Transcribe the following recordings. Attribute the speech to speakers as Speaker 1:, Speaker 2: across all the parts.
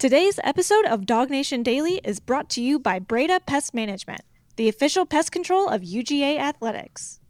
Speaker 1: Today's episode of Dog Nation Daily is brought to you by Breda Pest Management, the official pest control of UGA Athletics.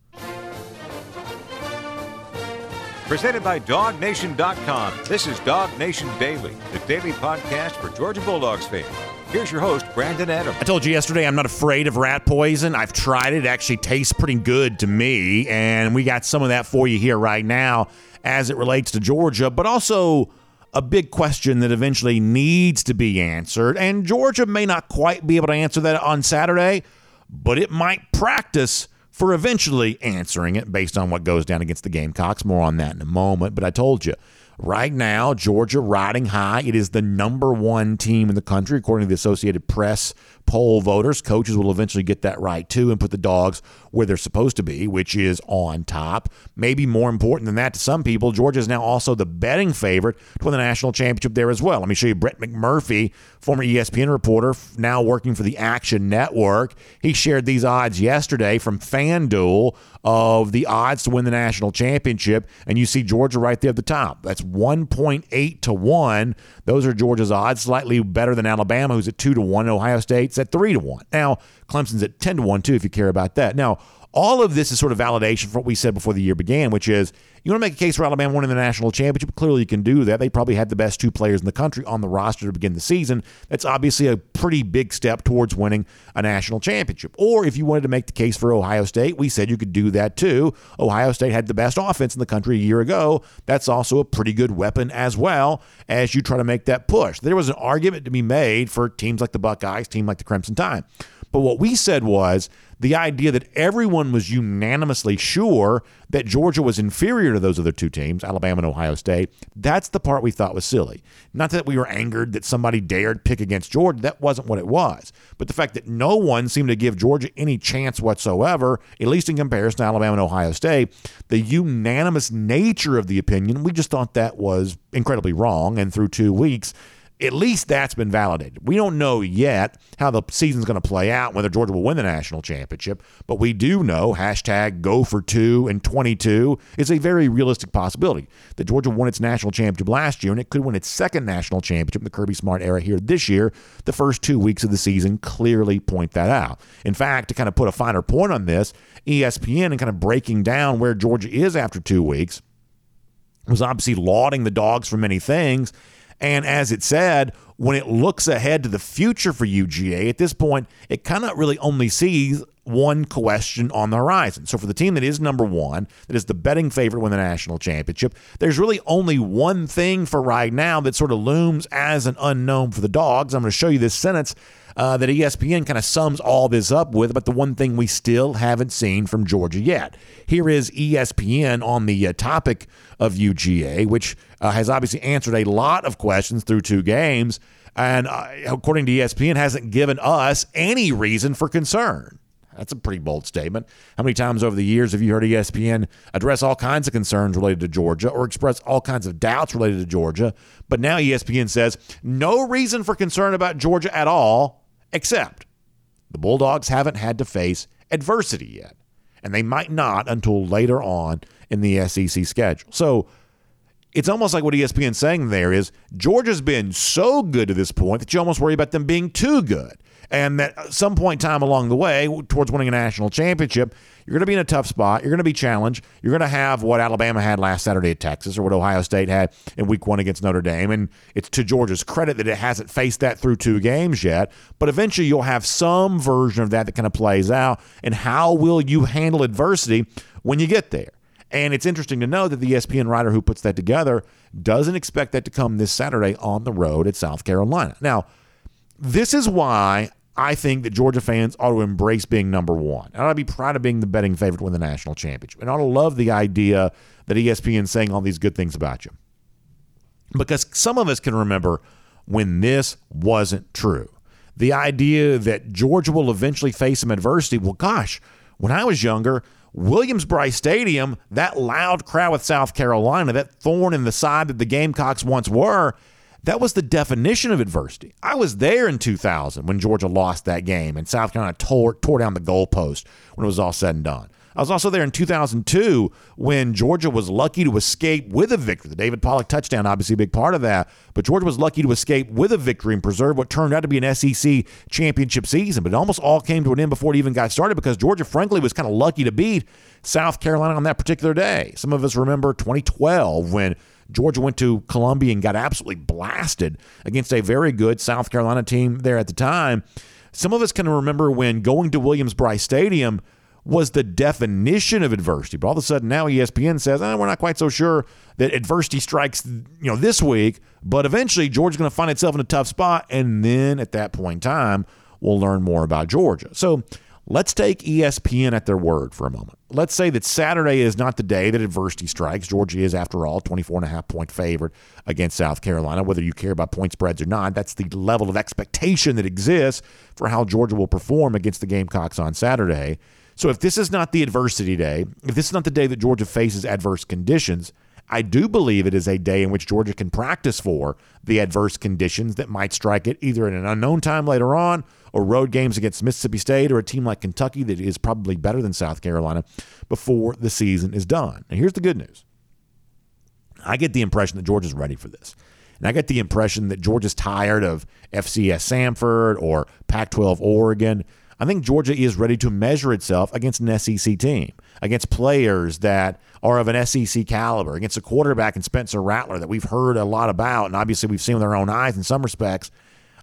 Speaker 2: Presented by DogNation.com. This is Dog Nation Daily, the daily podcast for Georgia Bulldogs fans. Here's your host, Brandon Adams.
Speaker 3: I told you yesterday I'm not afraid of rat poison. I've tried it. It actually tastes pretty good to me. And we got some of that for you here right now as it relates to Georgia, but also a big question that eventually needs to be answered. And Georgia may not quite be able to answer that on Saturday, but it might practice for eventually answering it based on what goes down against the Gamecocks. More on that in a moment. But I told you, right now, Georgia riding high. It is the number one team in the country, according to the Associated Press poll voters. Coaches will eventually get that right too and put the dogs where they're supposed to be, which is on top. Maybe more important than that to some people, Georgia is now also the betting favorite to win the national championship there as well. Let me show you Brett McMurphy, former ESPN reporter, now working for the Action Network. He shared these odds yesterday from FanDuel of the odds to win the national championship, and you see Georgia right there at the top. That's 1.8 to 1. Those are Georgia's odds, slightly better than Alabama, who's at 2 to 1. Ohio State's at 3 to 1. Now, Clemson's at 10 to 1 too if you care about that. Now, all of this is sort of validation for what we said before the year began, which is you want to make a case for Alabama winning the national championship. Clearly, you can do that. They probably had the best two players in the country on the roster to begin the season. That's obviously a pretty big step towards winning a national championship. Or if you wanted to make the case for Ohio State, we said you could do that too. Ohio State had the best offense in the country a year ago. That's also a pretty good weapon as well as you try to make that push. There was an argument to be made for teams like the Buckeyes, team like the Crimson Tide. But what we said was the idea that everyone was unanimously sure that Georgia was inferior to those other two teams, Alabama and Ohio State, that's the part we thought was silly. Not that we were angered that somebody dared pick against Georgia, that wasn't what it was. But the fact that no one seemed to give Georgia any chance whatsoever, at least in comparison to Alabama and Ohio State, the unanimous nature of the opinion, we just thought that was incredibly wrong. And through two weeks, at least that's been validated. We don't know yet how the season's going to play out, whether Georgia will win the national championship, but we do know hashtag go for two and 22 is a very realistic possibility. That Georgia won its national championship last year, and it could win its second national championship in the Kirby Smart era here this year. The first two weeks of the season clearly point that out. In fact, to kind of put a finer point on this, ESPN and kind of breaking down where Georgia is after two weeks was obviously lauding the dogs for many things and as it said, when it looks ahead to the future for UGA, at this point, it kind of really only sees one question on the horizon. So for the team that is number one, that is the betting favorite to win the national championship, there's really only one thing for right now that sort of looms as an unknown for the dogs. I'm going to show you this sentence uh, that ESPN kind of sums all this up with, but the one thing we still haven't seen from Georgia yet. Here is ESPN on the uh, topic of UGA, which uh, has obviously answered a lot of questions through two games, and uh, according to ESPN, hasn't given us any reason for concern. That's a pretty bold statement. How many times over the years have you heard ESPN address all kinds of concerns related to Georgia or express all kinds of doubts related to Georgia? But now ESPN says no reason for concern about Georgia at all, except the Bulldogs haven't had to face adversity yet. And they might not until later on in the SEC schedule. So it's almost like what ESPN's saying there is Georgia's been so good to this point that you almost worry about them being too good and that at some point in time along the way towards winning a national championship, you're going to be in a tough spot. You're going to be challenged. You're going to have what Alabama had last Saturday at Texas or what Ohio State had in week one against Notre Dame. And it's to Georgia's credit that it hasn't faced that through two games yet. But eventually you'll have some version of that that kind of plays out. And how will you handle adversity when you get there? And it's interesting to know that the ESPN writer who puts that together doesn't expect that to come this Saturday on the road at South Carolina. Now, this is why I think that Georgia fans ought to embrace being number one. I ought to be proud of being the betting favorite to win the national championship. And I ought to love the idea that ESPN is saying all these good things about you. Because some of us can remember when this wasn't true. The idea that Georgia will eventually face some adversity. Well, gosh, when I was younger, Williams-Brice Stadium, that loud crowd with South Carolina, that thorn in the side that the Gamecocks once were, that was the definition of adversity. I was there in 2000 when Georgia lost that game and South Carolina tore, tore down the goalpost when it was all said and done. I was also there in 2002 when Georgia was lucky to escape with a victory. The David Pollack touchdown, obviously, a big part of that. But Georgia was lucky to escape with a victory and preserve what turned out to be an SEC championship season. But it almost all came to an end before it even got started because Georgia, frankly, was kind of lucky to beat South Carolina on that particular day. Some of us remember 2012 when Georgia went to Columbia and got absolutely blasted against a very good South Carolina team there at the time. Some of us can remember when going to Williams-Brice Stadium was the definition of adversity. But all of a sudden now ESPN says, oh, we're not quite so sure that adversity strikes, you know, this week. But eventually Georgia's going to find itself in a tough spot. And then at that point in time, we'll learn more about Georgia. So Let's take ESPN at their word for a moment. Let's say that Saturday is not the day that adversity strikes. Georgia is, after all, 24 and a half point favorite against South Carolina. Whether you care about point spreads or not, that's the level of expectation that exists for how Georgia will perform against the Gamecocks on Saturday. So if this is not the adversity day, if this is not the day that Georgia faces adverse conditions, I do believe it is a day in which Georgia can practice for the adverse conditions that might strike it either in an unknown time later on or road games against Mississippi State or a team like Kentucky that is probably better than South Carolina before the season is done. And here's the good news I get the impression that Georgia's ready for this. And I get the impression that Georgia's tired of FCS Samford or Pac 12 Oregon. I think Georgia is ready to measure itself against an SEC team, against players that are of an SEC caliber, against a quarterback in Spencer Rattler that we've heard a lot about, and obviously we've seen with our own eyes in some respects.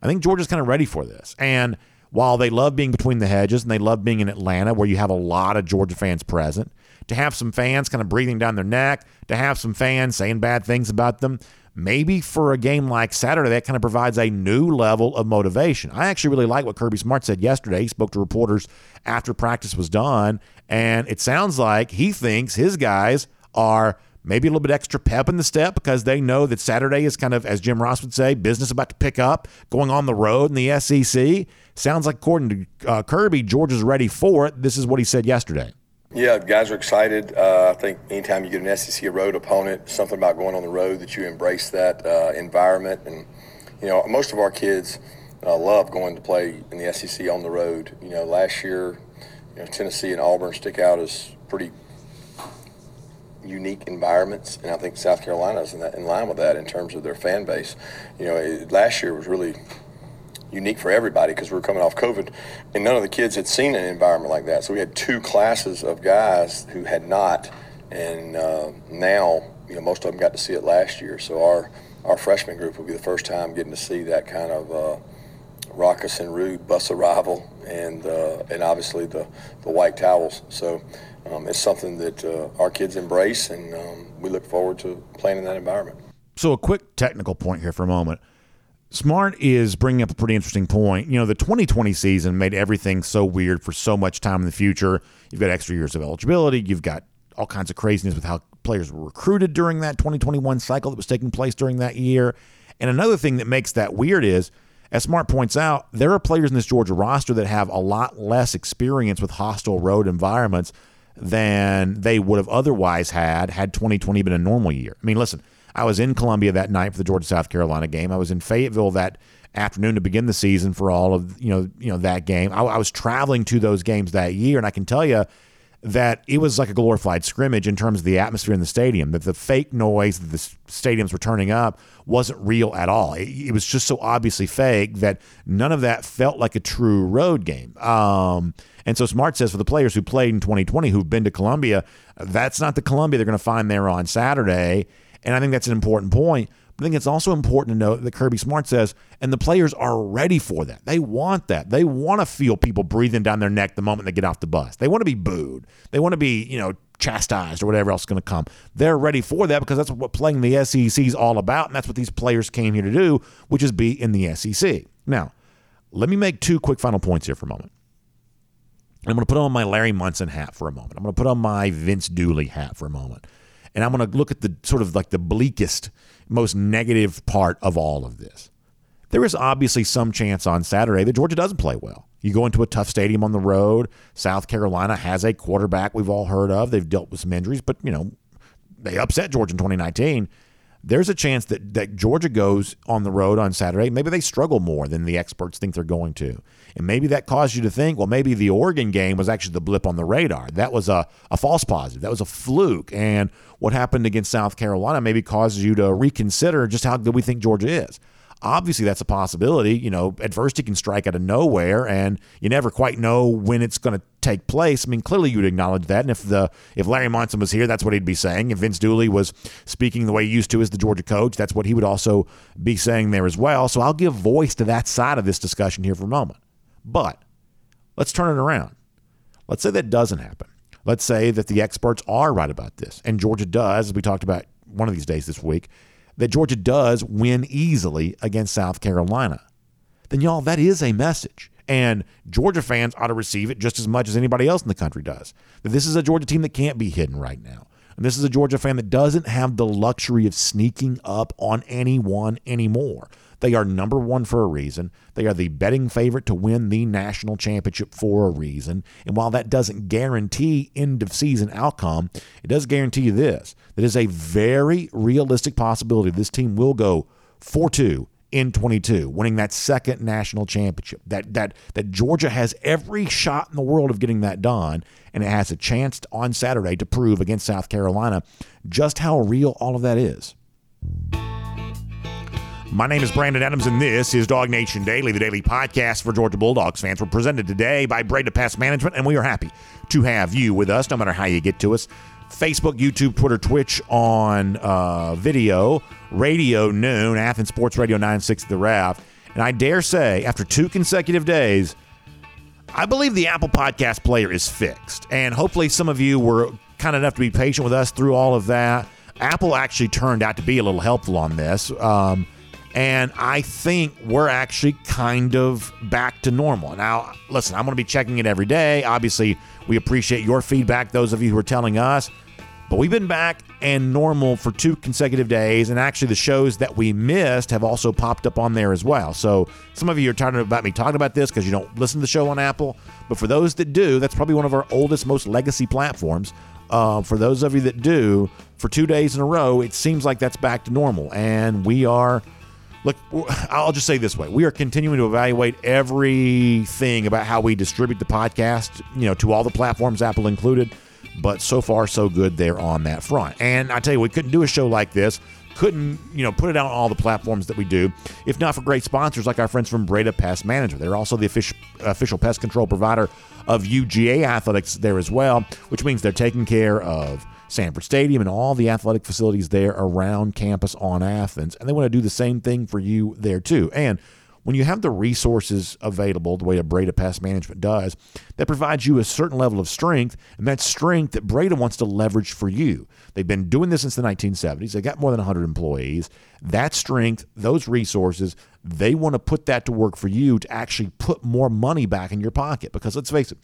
Speaker 3: I think Georgia's kind of ready for this. And while they love being between the hedges and they love being in Atlanta where you have a lot of Georgia fans present, to have some fans kind of breathing down their neck, to have some fans saying bad things about them, maybe for a game like Saturday, that kind of provides a new level of motivation. I actually really like what Kirby Smart said yesterday. He spoke to reporters after practice was done, and it sounds like he thinks his guys are maybe a little bit extra pep in the step because they know that Saturday is kind of, as Jim Ross would say, business about to pick up, going on the road in the SEC. Sounds like, according to uh, Kirby, Georgia's ready for it. This is what he said yesterday.
Speaker 4: Yeah, guys are excited. Uh, I think anytime you get an SEC road opponent, something about going on the road that you embrace that uh, environment. And, you know, most of our kids uh, love going to play in the SEC on the road. You know, last year, you know, Tennessee and Auburn stick out as pretty unique environments, and I think South Carolina is in, that, in line with that in terms of their fan base. You know, it, last year was really unique for everybody because we were coming off COVID, and none of the kids had seen an environment like that. So we had two classes of guys who had not, and uh, now you know most of them got to see it last year. So our our freshman group will be the first time getting to see that kind of. Uh, raucous and rude bus arrival, and uh, and obviously the, the white towels. So um, it's something that uh, our kids embrace, and um, we look forward to playing in that environment.
Speaker 3: So, a quick technical point here for a moment. Smart is bringing up a pretty interesting point. You know, the 2020 season made everything so weird for so much time in the future. You've got extra years of eligibility. You've got all kinds of craziness with how players were recruited during that 2021 cycle that was taking place during that year. And another thing that makes that weird is, as Smart points out, there are players in this Georgia roster that have a lot less experience with hostile road environments than they would have otherwise had had 2020 been a normal year. I mean, listen, I was in Columbia that night for the Georgia South Carolina game. I was in Fayetteville that afternoon to begin the season for all of you know you know that game. I, I was traveling to those games that year, and I can tell you that it was like a glorified scrimmage in terms of the atmosphere in the stadium. That the fake noise that the stadiums were turning up wasn't real at all. It, it, was just so obviously fake that none of that felt like a true road game. Um, and so Smart says for the players who played in 2020 who've been to Columbia, that's not the Columbia they're going to find there on Saturday. And I think that's an important point. But I think it's also important to note that Kirby Smart says, and the players are ready for that. They want that. They want to feel people breathing down their neck the moment they get off the bus. They want to be booed. They want to be, you know, chastised or whatever else is going to come. They're ready for that because that's what playing the SEC is all about. And that's what these players came here to do, which is be in the SEC. Now, let me make two quick final points here for a moment. I'm going to put on my Larry Munson hat for a moment. I'm going to put on my Vince Dooley hat for a moment. And I'm going to look at the sort of like the bleakest, most negative part of all of this. There is obviously some chance on Saturday that Georgia doesn't play well. You go into a tough stadium on the road. South Carolina has a quarterback we've all heard of. They've dealt with some injuries, but, you know, they upset Georgia in 2019. There's a chance that, that Georgia goes on the road on Saturday. Maybe they struggle more than the experts think they're going to. And maybe that caused you to think, well, maybe the Oregon game was actually the blip on the radar. That was a, a false positive. That was a fluke. And what happened against South Carolina maybe causes you to reconsider just how good we think Georgia is. Obviously, that's a possibility. You know, adversity can strike out of nowhere, and you never quite know when it's going to take place. I mean, clearly you'd acknowledge that. And if the if Larry Munson was here, that's what he'd be saying. If Vince Dooley was speaking the way he used to as the Georgia coach, that's what he would also be saying there as well. So I'll give voice to that side of this discussion here for a moment. But let's turn it around. Let's say that doesn't happen. Let's say that the experts are right about this, and Georgia does, as we talked about one of these days this week, that Georgia does win easily against South Carolina. Then, y'all, that is a message. And Georgia fans ought to receive it just as much as anybody else in the country does. That this is a Georgia team that can't be hidden right now. And this is a Georgia fan that doesn't have the luxury of sneaking up on anyone anymore. They are number one for a reason. They are the betting favorite to win the national championship for a reason. And while that doesn't guarantee end of season outcome, it does guarantee you this that is a very realistic possibility this team will go 4 2 in 22, winning that second national championship. That that that Georgia has every shot in the world of getting that done, and it has a chance on Saturday to prove against South Carolina just how real all of that is. My name is Brandon Adams, and this is Dog Nation Daily, the daily podcast for Georgia Bulldogs fans. We're presented today by Breda Pest Management, and we are happy to have you with us, no matter how you get to us. Facebook, YouTube, Twitter, Twitch on uh, video, radio noon, Athens Sports Radio 96 The Ref. And I dare say, after two consecutive days, I believe the Apple Podcast player is fixed. And hopefully, some of you were kind enough to be patient with us through all of that. Apple actually turned out to be a little helpful on this. Um, and I think we're actually kind of back to normal. Now, listen, I'm going to be checking it every day. Obviously, we appreciate your feedback, those of you who are telling us. But we've been back and normal for two consecutive days. And actually, the shows that we missed have also popped up on there as well. So some of you are talking about me talking about this because you don't listen to the show on Apple. But for those that do, that's probably one of our oldest, most legacy platforms. Uh, for those of you that do, for two days in a row, it seems like that's back to normal. And we are look, I'll just say this way: we are continuing to evaluate everything about how we distribute the podcast, you know, to all the platforms, Apple included. But so far, so good there on that front. And I tell you, we couldn't do a show like this couldn't you know put it out on all the platforms that we do if not for great sponsors like our friends from Breda Pest Management. They're also the official, official pest control provider of UGA Athletics there as well, which means they're taking care of Sanford Stadium and all the athletic facilities there around campus on Athens. And they want to do the same thing for you there too. And when you have the resources available, the way a Breda Pest Management does, that provides you a certain level of strength, and that strength that Breda wants to leverage for you. They've been doing this since the 1970s. They got more than 100 employees. That strength, those resources, they want to put that to work for you to actually put more money back in your pocket. Because let's face it,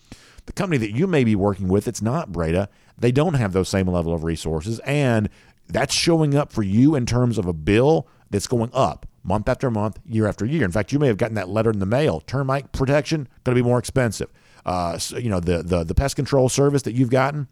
Speaker 3: the company that you may be working with, it's not Breda. They don't have those same level of resources, and that's showing up for you in terms of a bill that's going up month after month, year after year. In fact, you may have gotten that letter in the mail. Termite protection going to be more expensive. Uh, so, you know the, the the pest control service that you've gotten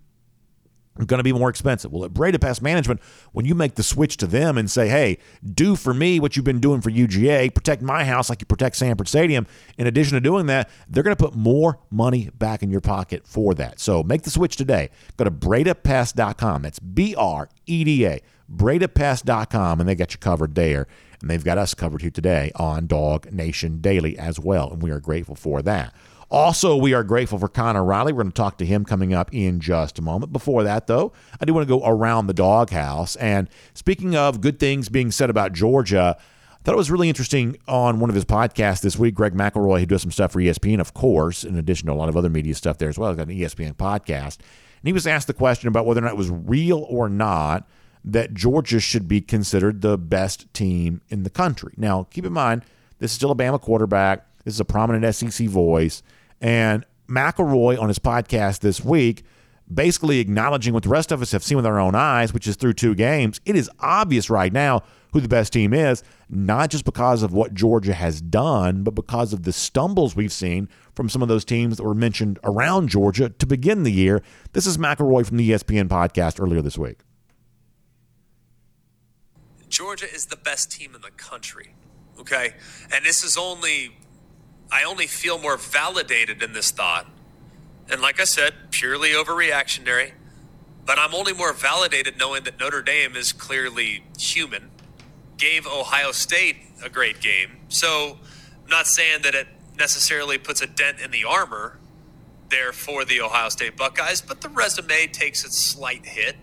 Speaker 3: going to be more expensive. Well, at Breda Pest Management, when you make the switch to them and say, hey, do for me what you've been doing for UGA, protect my house like you protect Sanford Stadium, in addition to doing that, they're going to put more money back in your pocket for that. So make the switch today. Go to BredaPest.com. That's B R E D A, BredaPest.com, and they got you covered there. And they've got us covered here today on Dog Nation Daily as well. And we are grateful for that. Also, we are grateful for Connor Riley. We're going to talk to him coming up in just a moment. Before that, though, I do want to go around the doghouse. And speaking of good things being said about Georgia, I thought it was really interesting on one of his podcasts this week. Greg McElroy, who does some stuff for ESPN, of course, in addition to a lot of other media stuff there as well. He's got an ESPN podcast. And he was asked the question about whether or not it was real or not that Georgia should be considered the best team in the country. Now, keep in mind, this is still a Bama quarterback. This is a prominent SEC voice. And McElroy on his podcast this week, basically acknowledging what the rest of us have seen with our own eyes, which is through two games, it is obvious right now who the best team is, not just because of what Georgia has done, but because of the stumbles we've seen from some of those teams that were mentioned around Georgia to begin the year. This is McElroy from the ESPN podcast earlier this week.
Speaker 5: Georgia is the best team in the country. Okay. And this is only, I only feel more validated in this thought. And like I said, purely overreactionary. But I'm only more validated knowing that Notre Dame is clearly human, gave Ohio State a great game. So I'm not saying that it necessarily puts a dent in the armor there for the Ohio State Buckeyes, but the resume takes a slight hit.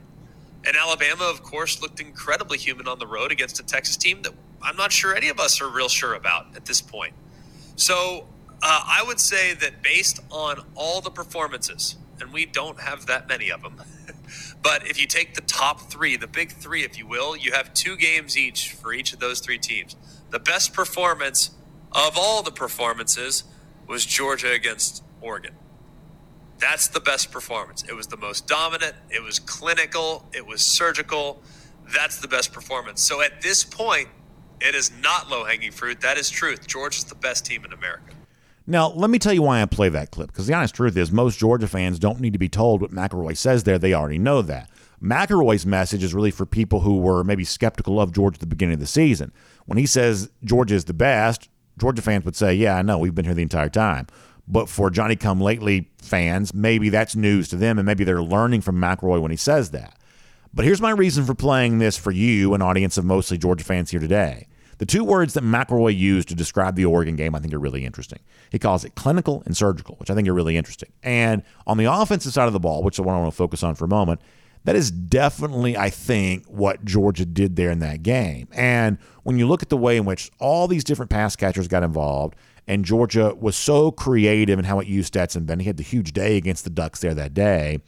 Speaker 5: And Alabama, of course, looked incredibly human on the road against a Texas team that I'm not sure any of us are real sure about at this point. So uh, I would say that based on all the performances, and we don't have that many of them, but if you take the top three, the big three, if you will, you have two games each for each of those three teams. The best performance of all the performances was Georgia against Oregon. That's the best performance. It was the most dominant, it was clinical, it was surgical. That's the best performance. So at this point, it is not low hanging fruit. That is truth. Georgia's the best team in America.
Speaker 3: Now, let me tell you why I play that clip, because the honest truth is most Georgia fans don't need to be told what McElroy says there. They already know that. McElroy's message is really for people who were maybe skeptical of Georgia at the beginning of the season. When he says Georgia is the best, Georgia fans would say, Yeah, I know, we've been here the entire time. But for Johnny come lately fans, maybe that's news to them, and maybe they're learning from McElroy when he says that. But here's my reason for playing this for you, an audience of mostly Georgia fans here today. The two words that McElroy used to describe the Oregon game, I think, are really interesting. He calls it clinical and surgical, which I think are really interesting. And on the offensive side of the ball, which I want to focus on for a moment, that is definitely, I think, what Georgia did there in that game. And when you look at the way in which all these different pass catchers got involved, and Georgia was so creative in how it used Stetson Bennett, he had the huge day against the Ducks there that day.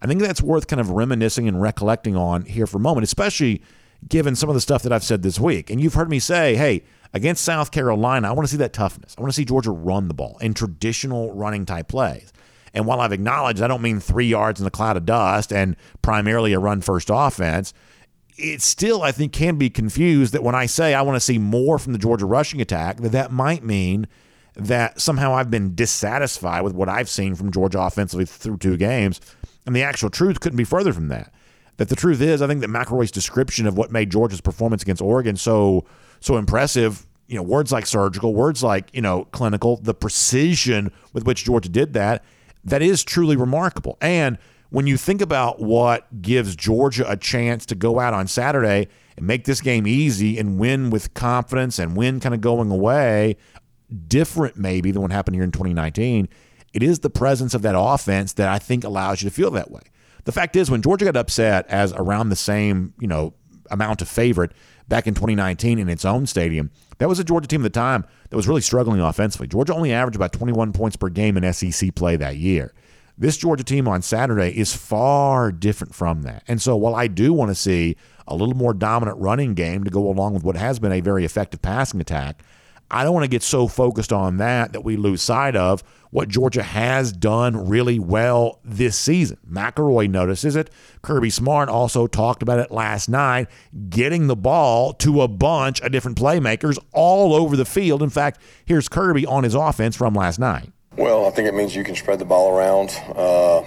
Speaker 3: I think that's worth kind of reminiscing and recollecting on here for a moment, especially given some of the stuff that I've said this week. And you've heard me say, hey, against South Carolina, I want to see that toughness. I want to see Georgia run the ball in traditional running type plays. And while I've acknowledged I don't mean three yards in a cloud of dust and primarily a run first offense, it still, I think, can be confused that when I say I want to see more from the Georgia rushing attack, that that might mean that somehow I've been dissatisfied with what I've seen from Georgia offensively through two games. And the actual truth couldn't be further from that that the truth is, I think that McElroy's description of what made Georgia's performance against Oregon so so impressive, you know, words like surgical, words like you know clinical, the precision with which Georgia did that, that is truly remarkable. And when you think about what gives Georgia a chance to go out on Saturday and make this game easy and win with confidence and win kind of going away, different maybe than what happened here in 2019, it is the presence of that offense that I think allows you to feel that way. The fact is, when Georgia got upset as around the same, you know, amount of favorite back in 2019 in its own stadium, that was a Georgia team at the time that was really struggling offensively. Georgia only averaged about 21 points per game in SEC play that year. This Georgia team on Saturday is far different from that. And so while I do want to see a little more dominant running game to go along with what has been a very effective passing attack, I don't want to get so focused on that that we lose sight of what Georgia has done really well this season. McElroy notices it. Kirby Smart also talked about it last night, getting the ball to a bunch of different playmakers all over the field. In fact, here's Kirby on his offense from last night.
Speaker 4: Well, I think it means you can spread the ball around. Uh,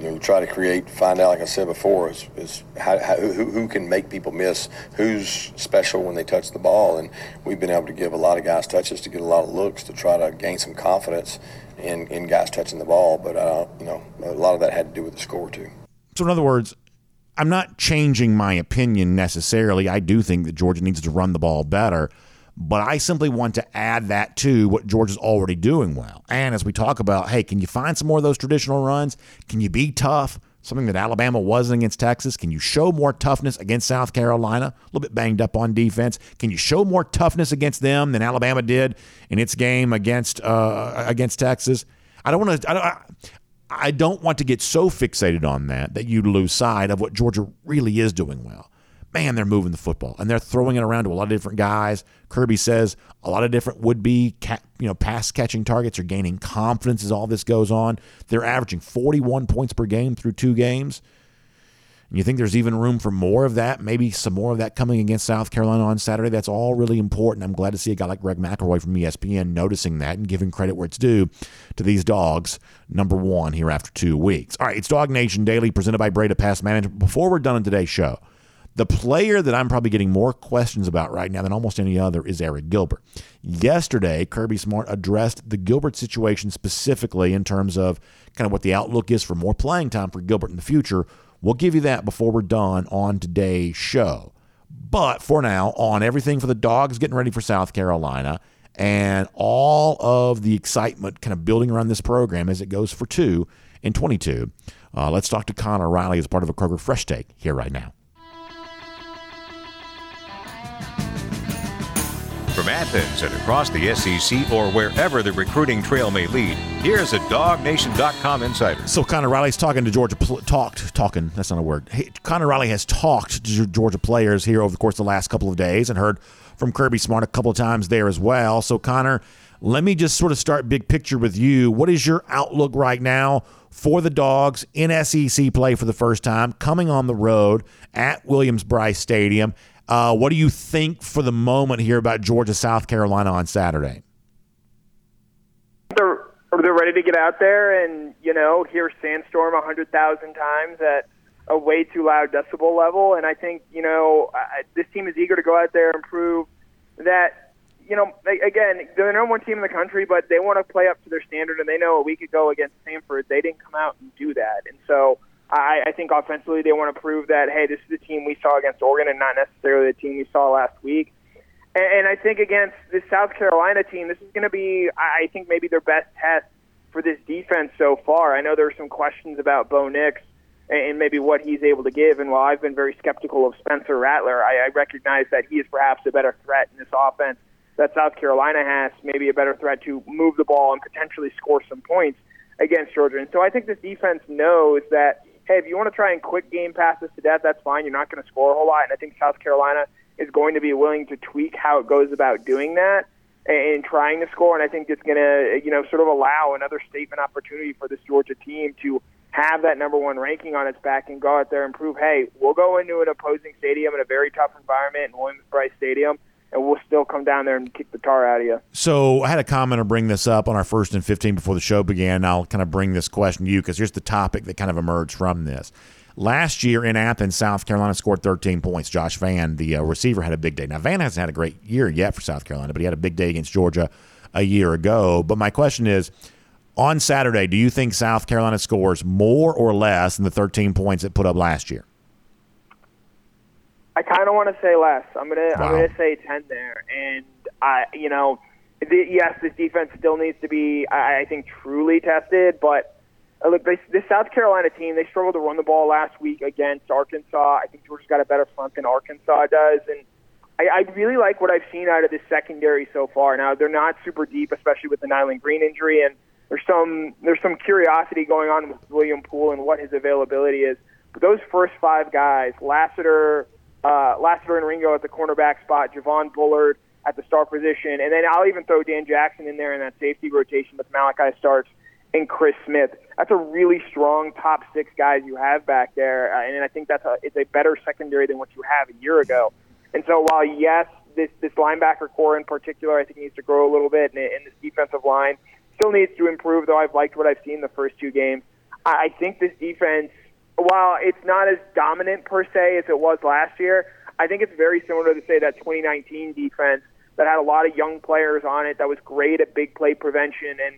Speaker 4: you know, try to create, find out, like I said before, is, is how, how, who, who can make people miss, who's special when they touch the ball. And we've been able to give a lot of guys touches to get a lot of looks to try to gain some confidence in, in guys touching the ball. But, uh, you know, a lot of that had to do with the score, too.
Speaker 3: So, in other words, I'm not changing my opinion necessarily. I do think that Georgia needs to run the ball better but I simply want to add that to what Georgia's already doing well. And as we talk about, hey, can you find some more of those traditional runs? Can you be tough? Something that Alabama wasn't against Texas. Can you show more toughness against South Carolina? A little bit banged up on defense. Can you show more toughness against them than Alabama did in its game against uh, against Texas? I don't want to. I don't, I don't want to get so fixated on that that you lose sight of what Georgia really is doing well man, they're moving the football and they're throwing it around to a lot of different guys. Kirby says a lot of different would be you know pass catching targets are gaining confidence as all this goes on. They're averaging 41 points per game through two games. And you think there's even room for more of that, maybe some more of that coming against South Carolina on Saturday. That's all really important. I'm glad to see a guy like Greg McElroy from ESPN noticing that and giving credit where it's due to these dogs, number one here after two weeks. All right, it's Dog Nation Daily presented by Breda Pest Management. Before we're done in today's show, The player that I'm probably getting more questions about right now than almost any other is Arik Gilbert. Yesterday, Kirby Smart addressed the Gilbert situation specifically in terms of kind of what the outlook is for more playing time for Gilbert in the future. We'll give you that before we're done on today's show. But for now, on everything for the dogs getting ready for South Carolina and all of the excitement kind of building around this program as it goes for two in 22, uh, let's talk to Connor Riley as part of a Kroger Fresh Take here right now.
Speaker 2: From Athens and across the SEC or wherever the recruiting trail may lead, here's a DogNation.com insider.
Speaker 3: So Connor Riley's talking to Georgia, pl- talked, talking, that's not a word. Hey, Connor Riley has talked to Georgia players here over the course of the last couple of days and heard from Kirby Smart a couple of times there as well. So Connor, let me just sort of start big picture with you. What is your outlook right now for the Dogs in SEC play for the first time, coming on the road at Williams-Brice Stadium? Uh, what do you think for the moment here about Georgia, South Carolina on Saturday?
Speaker 6: They're they're ready to get out there and you know hear Sandstorm a hundred thousand times at a way too loud decibel level. And I think you know I, this team is eager to go out there and prove that you know again they're the number one team in the country, but they want to play up to their standard. And they know a week ago against Samford they didn't come out and do that. And so I, I think offensively they want to prove that hey, this is the team we saw against Oregon and not necessarily the team we saw last week. And, and I think against this South Carolina team, this is going to be I think maybe their best test for this defense so far. I know there are some questions about Bo Nix and maybe what he's able to give. And while I've been very skeptical of Spencer Rattler, I, I recognize that he is perhaps a better threat in this offense that South Carolina has, maybe a better threat to move the ball and potentially score some points against Georgia. And so I think this defense knows that hey, if you want to try and quick game passes to death, that's fine. You're not going to score a whole lot. And I think South Carolina is going to be willing to tweak how it goes about doing that and trying to score. And I think it's going to, you know, sort of allow another statement opportunity for this Georgia team to have that number one ranking on its back and go out there and prove, hey, we'll go into an opposing stadium in a very tough environment in Williams-Brice Stadium and we'll still come down there and kick the tar out of you.
Speaker 3: So I had a commenter bring this up on our first and 15 before the show began. I'll kind of bring this question to you because here's the topic that kind of emerged from this. Last year in Athens, South Carolina scored 13 points. Josh Vann, the uh, receiver, had a big day. Now, Vann hasn't had a great year yet for South Carolina, but he had a big day against Georgia a year ago. But my question is on Saturday, do you think South Carolina scores more or less than the 13 points it put up last year?
Speaker 6: I kind of want to say less. I'm gonna wow. I'm gonna say ten there, and I you know, the, yes, this defense still needs to be I, I think truly tested, but. Uh, look, this, this South Carolina team, they struggled to run the ball last week against Arkansas. I think Georgia's got a better front than Arkansas does. And I, I really like what I've seen out of this secondary so far. Now, they're not super deep, especially with the Nyland Green injury. And there's some there's some curiosity going on with William Poole and what his availability is. But those first five guys, Lassiter, uh, Lassiter and Ringo at the cornerback spot, Javon Bullard at the star position, and then I'll even throw Dan Jackson in there in that safety rotation with Malachi Starks and Chris Smith. That's a really strong top six guys you have back there, uh, and I think that's a it's a better secondary than what you have a year ago. And so while yes, this this linebacker corps in particular, I think needs to grow a little bit, and, and this defensive line still needs to improve. Though I've liked what I've seen the first two games. I, I think this defense while it's not as dominant per se as it was last year, I think it's very similar to say that 2019 defense that had a lot of young players on it that was great at big play prevention and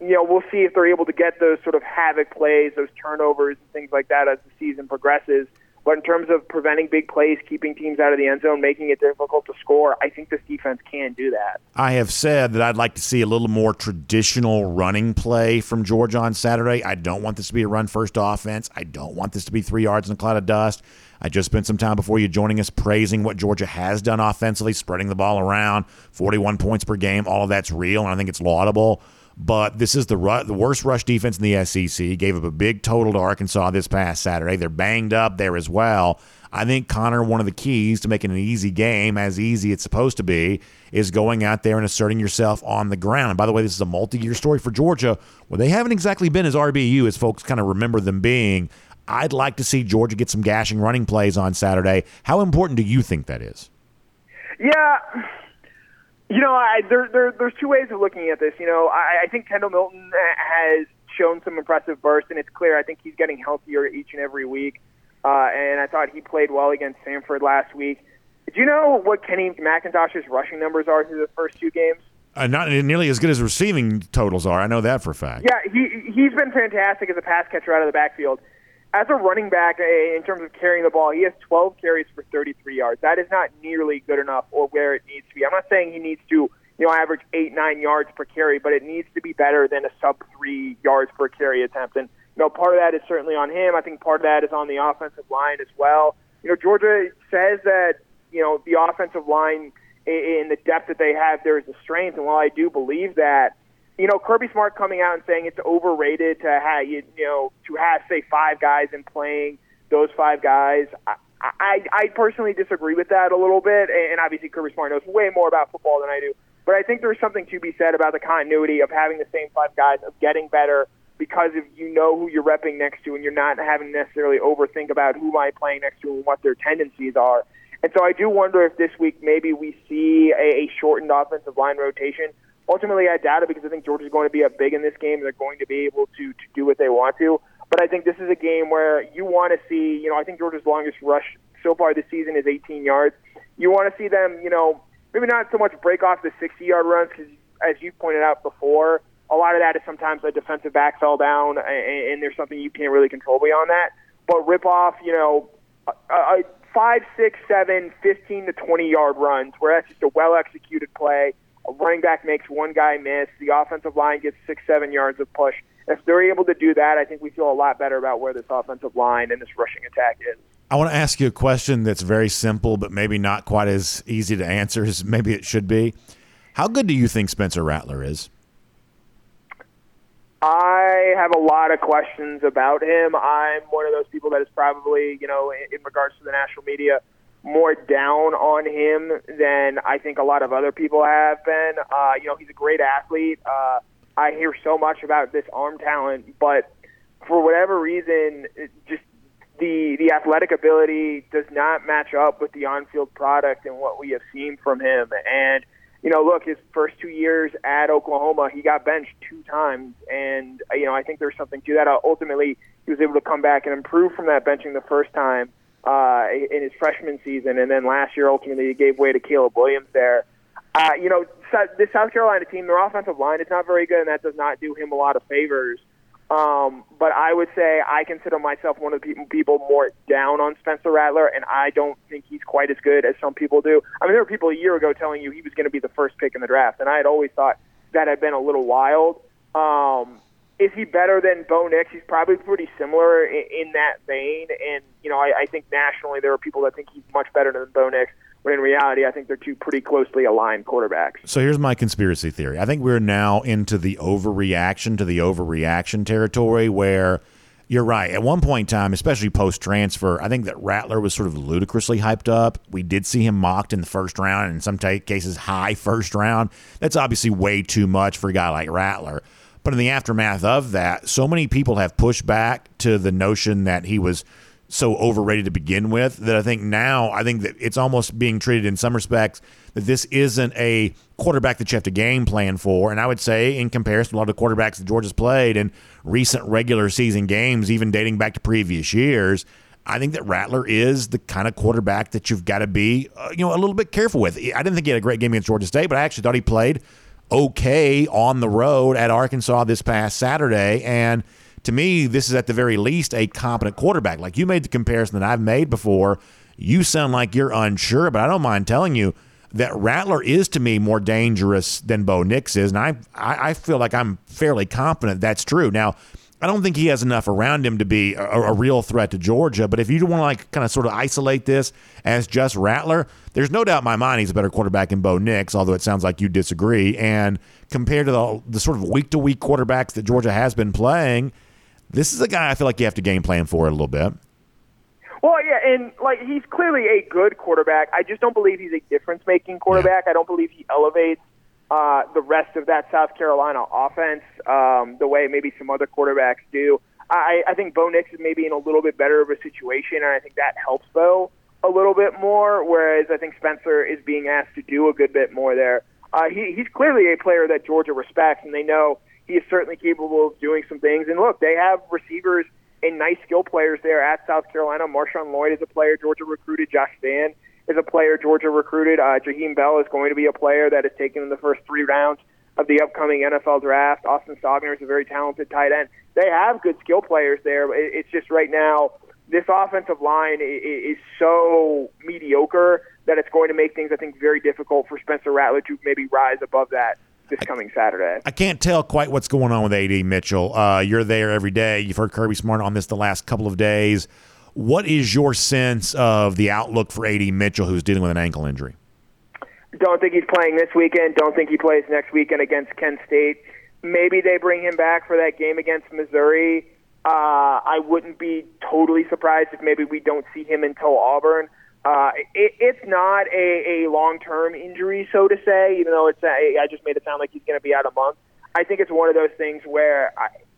Speaker 6: you know we'll see if they're able to get those sort of havoc plays, those turnovers and things like that as the season progresses. But in terms of preventing big plays, keeping teams out of the end zone, making it difficult to score, I think this defense can do that.
Speaker 3: I have said that I'd like to see a little more traditional running play from Georgia on Saturday. I don't want this to be a run first offense. I don't want this to be three yards in a cloud of dust. I just spent some time before you joining us praising what Georgia has done offensively, spreading the ball around, 41 points per game. All of that's real, and I think it's laudable but this is the ru- the worst rush defense in the SEC. Gave up a big total to Arkansas this past Saturday. They're banged up there as well. I think Connor, one of the keys to making an easy game, as easy it's supposed to be, is going out there and asserting yourself on the ground. And by the way, this is a multi-year story for Georgia, where they haven't exactly been as RBU as folks kind of remember them being. I'd like to see Georgia get some gashing running plays on Saturday. How important do you think that is?
Speaker 6: Yeah, you know, I, there, there, there's two ways of looking at this. You know, I, I think Kendall Milton has shown some impressive bursts, and it's clear. I think he's getting healthier each and every week. uh, and I thought he played well against Samford last week. Do you know what Kenny McIntosh's rushing numbers are through the first two games?
Speaker 3: Uh, not nearly as good as receiving totals are. I know that for a fact.
Speaker 6: Yeah, he he's been fantastic as a pass catcher out of the backfield. As a running back, eh, in terms of carrying the ball, he has 12 carries for 33 yards. That is not nearly good enough or where it needs to be. I'm not saying he needs to, you know, average eight nine yards per carry, but it needs to be better than a sub three yards per carry attempt. And you know, part of that is certainly on him. I think part of that is on the offensive line as well. You know, Georgia says that you know the offensive line in the depth that they have there is a strength, and while I do believe that, you know, Kirby Smart coming out and saying it's overrated to have you, know to have say five guys and playing those five guys. I, I I personally disagree with that a little bit, and obviously Kirby Smart knows way more about football than I do. But I think there's something to be said about the continuity of having the same five guys, of getting better because if you know who you're repping next to, and you're not having to necessarily overthink about who am I playing next to and what their tendencies are. And so I do wonder if this week maybe we see a, a shortened offensive line rotation. Ultimately, I doubt it because I think Georgia's going to be up big in this game. They're going to be able to to do what they want to. But I think this is a game where you want to see. You know, I think Georgia's longest rush so far this season is 18 yards. You want to see them. You know, maybe not so much break off the 60 yard runs because, as you pointed out before, a lot of that is sometimes a defensive back fell down and, and there's something you can't really control beyond that. But rip off, you know, a, a five, six, seven, 15 to 20 yard runs where that's just a well executed play. A running back makes one guy miss. The offensive line gets six, seven yards of push. If they're able to do that, I think we feel a lot better about where this offensive line and this rushing attack is.
Speaker 3: I want to ask you a question that's very simple, but maybe not quite as easy to answer as maybe it should be. How good do you think Spencer Rattler is?
Speaker 6: I have a lot of questions about him. I'm one of those people that is probably, you know, in, in regards to the national media, more down on him than I think a lot of other people have been. Uh, you know, he's a great athlete. Uh, I hear so much about this arm talent, but for whatever reason, just the the athletic ability does not match up with the on-field product and what we have seen from him. And you know, look, his first two years at Oklahoma, he got benched two times, and you know, I think there's something to that. Uh, ultimately, he was able to come back and improve from that benching the first time uh, in his freshman season, and then last year, ultimately, he gave way to Caleb Williams there. Uh, you know, this South Carolina team, their offensive line is not very good, and that does not do him a lot of favors. Um, but I would say I consider myself one of the people, more down on Spencer Rattler, and I don't think he's quite as good as some people do. I mean, there were people a year ago telling you he was going to be the first pick in the draft, and I had always thought that had been a little wild. Um, is he better than Bo Nix? He's probably pretty similar in, in that vein, and you know, I, I think nationally there are people that think he's much better than Bo Nix when in reality, I think they're two pretty closely aligned quarterbacks.
Speaker 3: So here's my conspiracy theory. I think we're now into the overreaction to the overreaction territory where you're right. At one point in time, especially post transfer, I think that Rattler was sort of ludicrously hyped up. We did see him mocked in the first round, and in some cases, high first round. That's obviously way too much for a guy like Rattler. But in the aftermath of that, so many people have pushed back to the notion that he was so overrated to begin with that I think now I think that it's almost being treated in some respects that this isn't a quarterback that you have to game plan for. And I would say, in comparison to a lot of the quarterbacks that Georgia's played in recent regular season games, even dating back to previous years, I think that Rattler is the kind of quarterback that you've got to be, uh, you know, a little bit careful with. I didn't think he had a great game against Georgia State, but I actually thought he played okay on the road at Arkansas this past Saturday, and to me, this is at the very least a competent quarterback. Like you made the comparison that I've made before. You sound like you're unsure, but I don't mind telling you that Rattler is to me more dangerous than Bo Nix is, and I I, feel like I'm fairly confident that's true. Now, I don't think he has enough around him to be a, a real threat to Georgia. But if you want to like kind of sort of isolate this as just Rattler, there's no doubt in my mind he's a better quarterback than Bo Nix. Although it sounds like you disagree. And compared to the the sort of week to week quarterbacks that Georgia has been playing, this is a guy I feel like you have to game plan for a little bit.
Speaker 6: Well, yeah, and like he's clearly a good quarterback. I just don't believe he's a difference-making quarterback. Yeah. I don't believe he elevates uh, the rest of that South Carolina offense um, the way maybe some other quarterbacks do. I, I think Bo Nix is maybe in a little bit better of a situation, and I think that helps Bo a little bit more. Whereas I think Spencer is being asked to do a good bit more there. Uh, he, he's clearly a player that Georgia respects, and they know he is certainly capable of doing some things. And look, they have receivers and nice skill players there at South Carolina. Marshawn Lloyd is a player Georgia recruited. Josh Vann is a player Georgia recruited. Uh, Jaheim Bell is going to be a player that is taken in the first three rounds of the upcoming NFL draft. Austin Stogner is a very talented tight end. They have good skill players there. But it's just right now this offensive line is so mediocre that it's going to make things, I think, very difficult for Spencer Rattler to maybe rise above that this coming Saturday.
Speaker 3: I can't tell quite what's going on with AD Mitchell. Uh, you're there every day. You've heard Kirby Smart on this the last couple of days. What is your sense of the outlook for AD Mitchell, who's dealing with an ankle injury?
Speaker 6: Don't think he's playing this weekend. Don't think he plays next weekend against Kent State. Maybe they bring him back for that game against Missouri. Uh, I wouldn't be totally surprised if maybe we don't see him until Auburn. Uh, it, it's not a, a long-term injury, so to say. Even though it's, a, I just made it sound like he's going to be out a month. I think it's one of those things where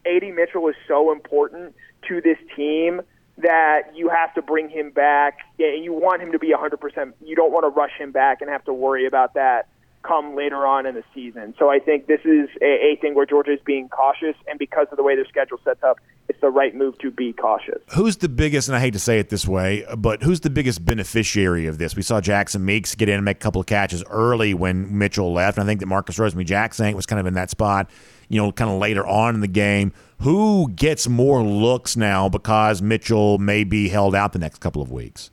Speaker 6: AD Mitchell is so important to this team that you have to bring him back. and You want him to be 100%. You don't want to rush him back and have to worry about that come later on in the season. So I think this is a, a thing where Georgia is being cautious, and because of the way their schedule sets up, it's the right move to be cautious.
Speaker 3: Who's the biggest, and I hate to say it this way, but who's the biggest beneficiary of this? We saw Jackson Meeks get in and make a couple of catches early when Mitchell left. And I think that Marcus Rosemy-Jacksaint was kind of in that spot, you know, kind of later on in the game. Who gets more looks now because Mitchell may be held out the next couple of weeks?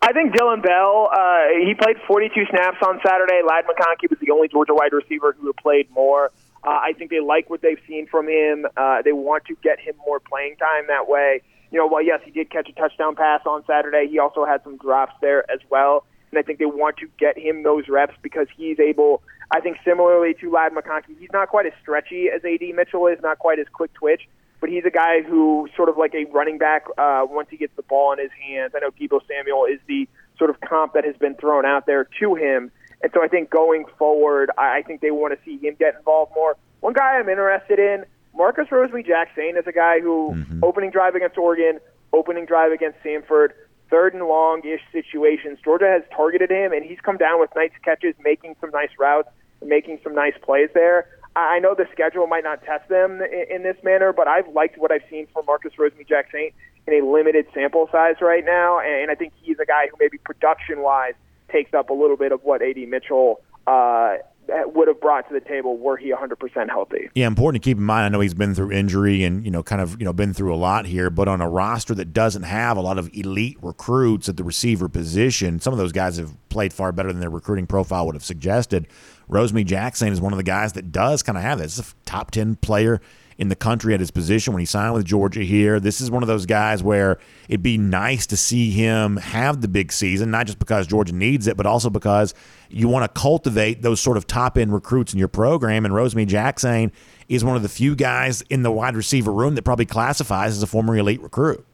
Speaker 6: I think Dillon Bell, uh, he played 42 snaps on Saturday. Ladd McConkey was the only Georgia wide receiver who played more. Uh, I think they like what they've seen from him. Uh, they want to get him more playing time that way. You know, while yes, he did catch a touchdown pass on Saturday, he also had some drops there as well. And I think they want to get him those reps because he's able, I think similarly to Ladd McConkey, he's not quite as stretchy as AD Mitchell is, not quite as quick twitch, but he's a guy who sort of like a running back uh, once he gets the ball in his hands. I know Deebo Samuel is the sort of comp that has been thrown out there to him. And so I think going forward, I think they want to see him get involved more. One guy I'm interested in, Marcus Rosemy-Jacksaint is a guy who mm-hmm. opening drive against Oregon, opening drive against Samford, third and long-ish situations. Georgia has targeted him, and he's come down with nice catches, making some nice routes, making some nice plays there. I know the schedule might not test them in, this manner, but I've liked what I've seen from Marcus Rosemy-Jacksaint in a limited sample size right now, and I think he's a guy who maybe production-wise takes up a little bit of what AD Mitchell uh, would have brought to the table were he 100% healthy.
Speaker 3: Yeah, important to keep in mind. I know he's been through injury and you know kind of you know been through a lot here, but on a roster that doesn't have a lot of elite recruits at the receiver position, some of those guys have played far better than their recruiting profile would have suggested. Rosemy-Jacksaint is one of the guys that does kind of have this. Top 10 player in the country at his position when he signed with Georgia here. This is one of those guys where it'd be nice to see him have the big season, not just because Georgia needs it, but also because you want to cultivate those sort of top end recruits in your program. And Rosemy-Jacksaint is one of the few guys in the wide receiver room that probably classifies as a former elite recruit.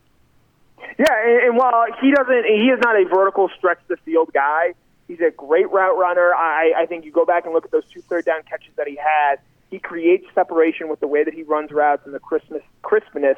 Speaker 6: Yeah, and, and while he doesn't, he is not a vertical stretch the field guy. He's a great route runner. I, I think you go back and look at those two third down catches that he had he creates separation with the way that he runs routes and the crispness, crispness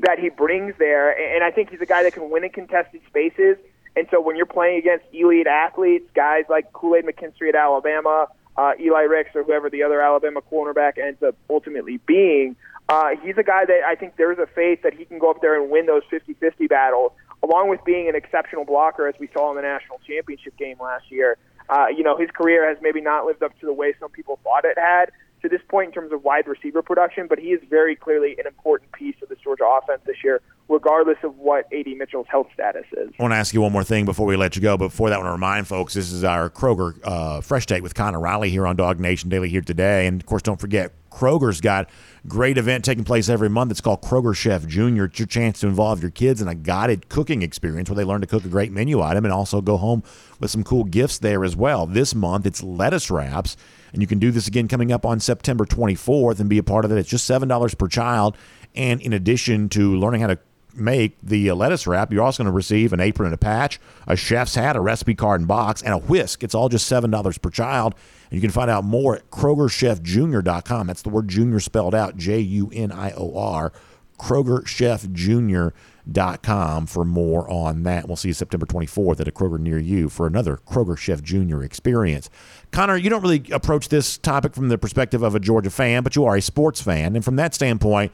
Speaker 6: that he brings there. And I think he's a guy that can win in contested spaces. And so when you're playing against elite athletes, guys like Kool Aid McKinstry at Alabama, uh, Eli Ricks, or whoever the other Alabama cornerback ends up ultimately being, uh, he's a guy that I think there's a faith that he can go up there and win those 50 50 battles, along with being an exceptional blocker, as we saw in the national championship game last year. Uh, you know, his career has maybe not lived up to the way some people thought it had, to this point in terms of wide receiver production, but he is very clearly an important piece of the Georgia offense this year, regardless of what AD Mitchell's health status is.
Speaker 3: I want to ask you one more thing before we let you go. But before that, I want to remind folks this is our Kroger uh, Fresh Take with Connor Riley here on Dog Nation Daily here today. And of course, don't forget, Kroger's got great event taking place every month. It's called Kroger Chef Junior. It's your chance to involve your kids in a guided cooking experience where they learn to cook a great menu item and also go home with some cool gifts there as well. This month, it's lettuce wraps and you can do this again coming up on September 24th and be a part of it. It's just $7 per child. And in addition to learning how to make the uh, lettuce wrap, you're also going to receive an apron and a patch, a chef's hat, a recipe card and box, and a whisk. It's all just $7 per child. And you can find out more at KrogerChefJunior.com. That's the word junior spelled out J U N I O R. KrogerChefJunior.com for more on that. We'll see you September 24th at a Kroger near you for another Kroger Chef Junior experience. Connor, you don't really approach this topic from the perspective of a Georgia fan, but you are a sports fan. And from that standpoint,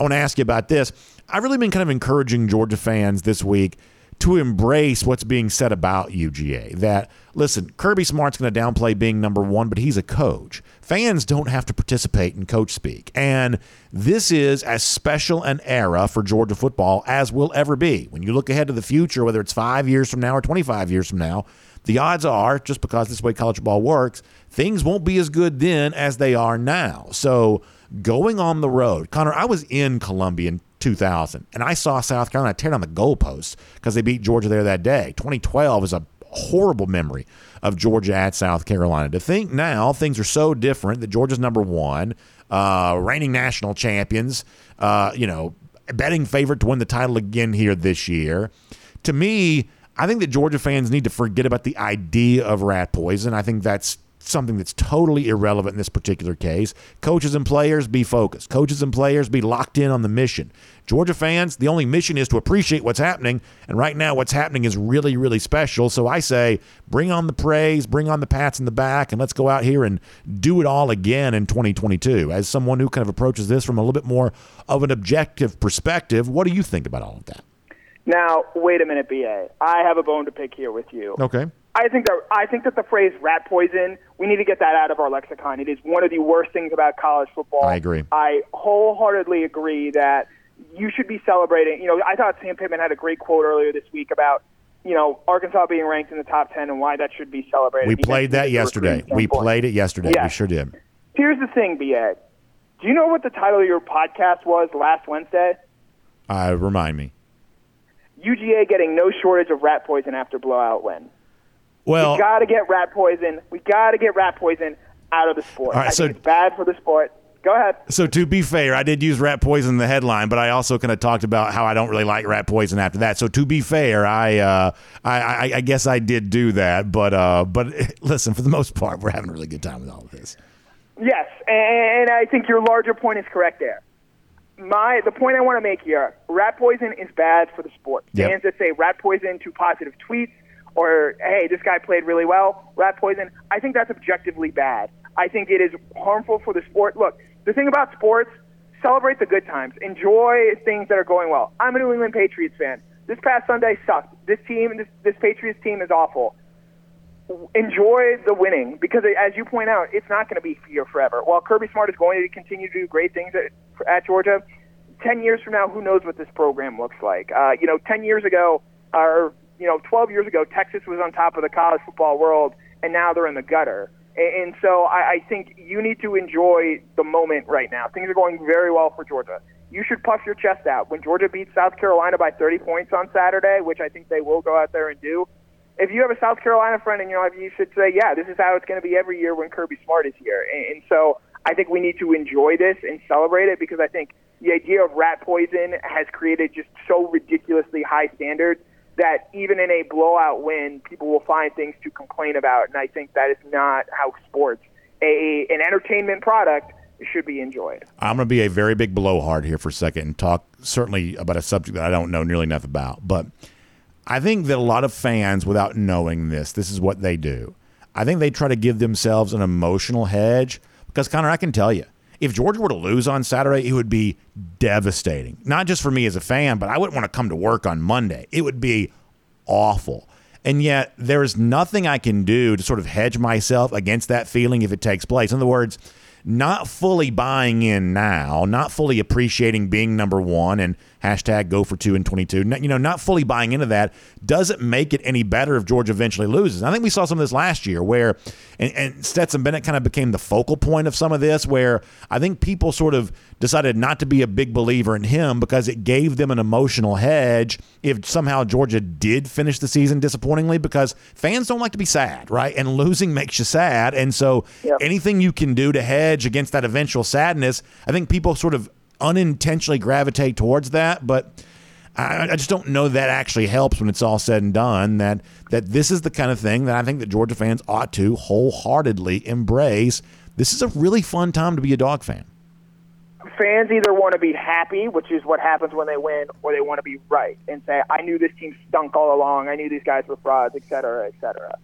Speaker 3: I want to ask you about this. I've really been kind of encouraging Georgia fans this week to embrace what's being said about UGA. That, listen, Kirby Smart's going to downplay being number one, but he's a coach. Fans don't have to participate in coach speak. And this is as special an era for Georgia football as will ever be. When you look ahead to the future, whether it's five years from now or 25 years from now, the odds are, just because this way college football works, things won't be as good then as they are now. So, going on the road, Connor, I was in Columbia in 2000. And I saw South Carolina tear down the goalposts because they beat Georgia there that day. 2012 is a horrible memory of Georgia at South Carolina. To think now things are so different that Georgia's number one, uh, reigning national champions, uh, you know, betting favorite to win the title again here this year. To me, I think that Georgia fans need to forget about the idea of rat poison. I think that's something that's totally irrelevant in this particular case. Coaches and players be focused. Coaches and players be locked in on the mission. Georgia fans, the only mission is to appreciate what's happening. And right now, what's happening is really, really special. So I say, bring on the praise, bring on the pats in the back, and let's go out here and do it all again in 2022. As someone who kind of approaches this from a little bit more of an objective perspective, what do you think about all of that?
Speaker 6: Now, wait a minute, BA. I have a bone to pick here with you.
Speaker 3: Okay.
Speaker 6: I think that I think that the phrase "rat poison" we need to get that out of our lexicon. It is one of the worst things about college football.
Speaker 3: I agree.
Speaker 6: I wholeheartedly agree that you should be celebrating. You know, I thought Sam Pittman had a great quote earlier this week about you know Arkansas being ranked in the top ten and why that should be celebrated.
Speaker 3: We played that yesterday. We played it yesterday. Yes. We sure did.
Speaker 6: Here's the thing, BA. Do you know what the title of your podcast was last Wednesday?
Speaker 3: Uh, remind me.
Speaker 6: UGA getting no shortage of rat poison after blowout win.
Speaker 3: Well,
Speaker 6: we got to get rat poison. We got to get rat poison out of the sport. All right, I so, think it's bad for the sport. Go ahead.
Speaker 3: So to be fair, I did use rat poison in the headline, but I also kind of talked about how I don't really like rat poison after that. So to be fair, I uh, I, I, I, guess I did do that, but uh, but listen, for the most part, we're having a really good time with all of this.
Speaker 6: Yes, and I think your larger point is correct there. My the point I want to make here: rat poison is bad for the sport. Yep. Fans that say rat poison to positive tweets or hey, this guy played really well, rat poison. I think that's objectively bad. I think it is harmful for the sport. Look, the thing about sports, celebrate the good times, enjoy things that are going well. I'm a New England Patriots fan. This past Sunday sucked. This team, this, this Patriots team is awful. Enjoy the winning because, as you point out, it's not going to be here forever. While Kirby Smart is going to continue to do great things at, at Georgia, 10 years from now, who knows what this program looks like? Uh, you know, 10 years ago, or you know, 12 years ago, Texas was on top of the college football world, and now they're in the gutter. And, so I, I think you need to enjoy the moment right now. Things are going very well for Georgia. You should puff your chest out. When Georgia beats South Carolina by 30 points on Saturday, which I think they will go out there and do, if you have a South Carolina friend in your life, you should say, yeah, this is how it's going to be every year when Kirby Smart is here. And, and so I think we need to enjoy this and celebrate it because I think the idea of rat poison has created just so ridiculously high standards that even in a blowout win, people will find things to complain about, and I think that is not how sports, a an entertainment product, should be enjoyed.
Speaker 3: I'm going to be a very big blowhard here for a second and talk certainly about a subject that I don't know nearly enough about, but I think that a lot of fans, without knowing this, this is what they do. I think they try to give themselves an emotional hedge because Connor, I can tell you if Georgia were to lose on Saturday, it would be devastating. Not just for me as a fan, but I wouldn't want to come to work on Monday. It would be awful. And yet, there is nothing I can do to sort of hedge myself against that feeling if it takes place. In other words, not fully buying in now, not fully appreciating being number one and hashtag go for two and 22, you know, not fully buying into that doesn't make it any better if Georgia eventually loses. I think we saw some of this last year where, and, and Stetson Bennett kind of became the focal point of some of this, where I think people sort of decided not to be a big believer in him because it gave them an emotional hedge if somehow Georgia did finish the season disappointingly because fans don't like to be sad, right? And losing makes you sad. And so yep. anything you can do to hedge against that eventual sadness, I think people sort of unintentionally gravitate towards that, but I, I, just don't know that actually helps when it's all said and done. That that this is the kind of thing that I think that Georgia fans ought to wholeheartedly embrace. This is a really fun time to be a dog fan.
Speaker 6: Fans either want to be happy, which is what happens when they win, or they want to be right and say, "I knew this team stunk all along. I knew these guys were frauds, et cetera, et cetera."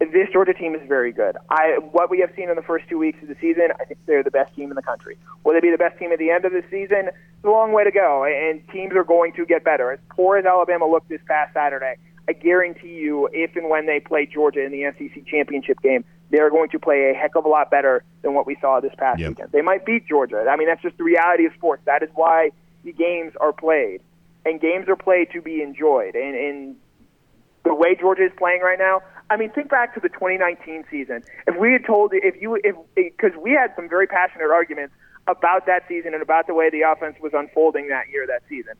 Speaker 6: this Georgia team is very good. I what we have seen in the first two weeks of the season, I think they're the best team in the country. Will they be the best team at the end of the season? It's a long way to go, and teams are going to get better. As poor as Alabama looked this past Saturday, I guarantee you, if and when they play Georgia in the SEC championship game, they're going to play a heck of a lot better than what we saw this past yep. weekend. They might beat Georgia. I mean, that's just the reality of sports. That is why the games are played, and games are played to be enjoyed. And, and the way Georgia is playing right now, I mean, think back to the 2019 season. If we had told, if you, if because we had some very passionate arguments about that season and about the way the offense was unfolding that year, that season.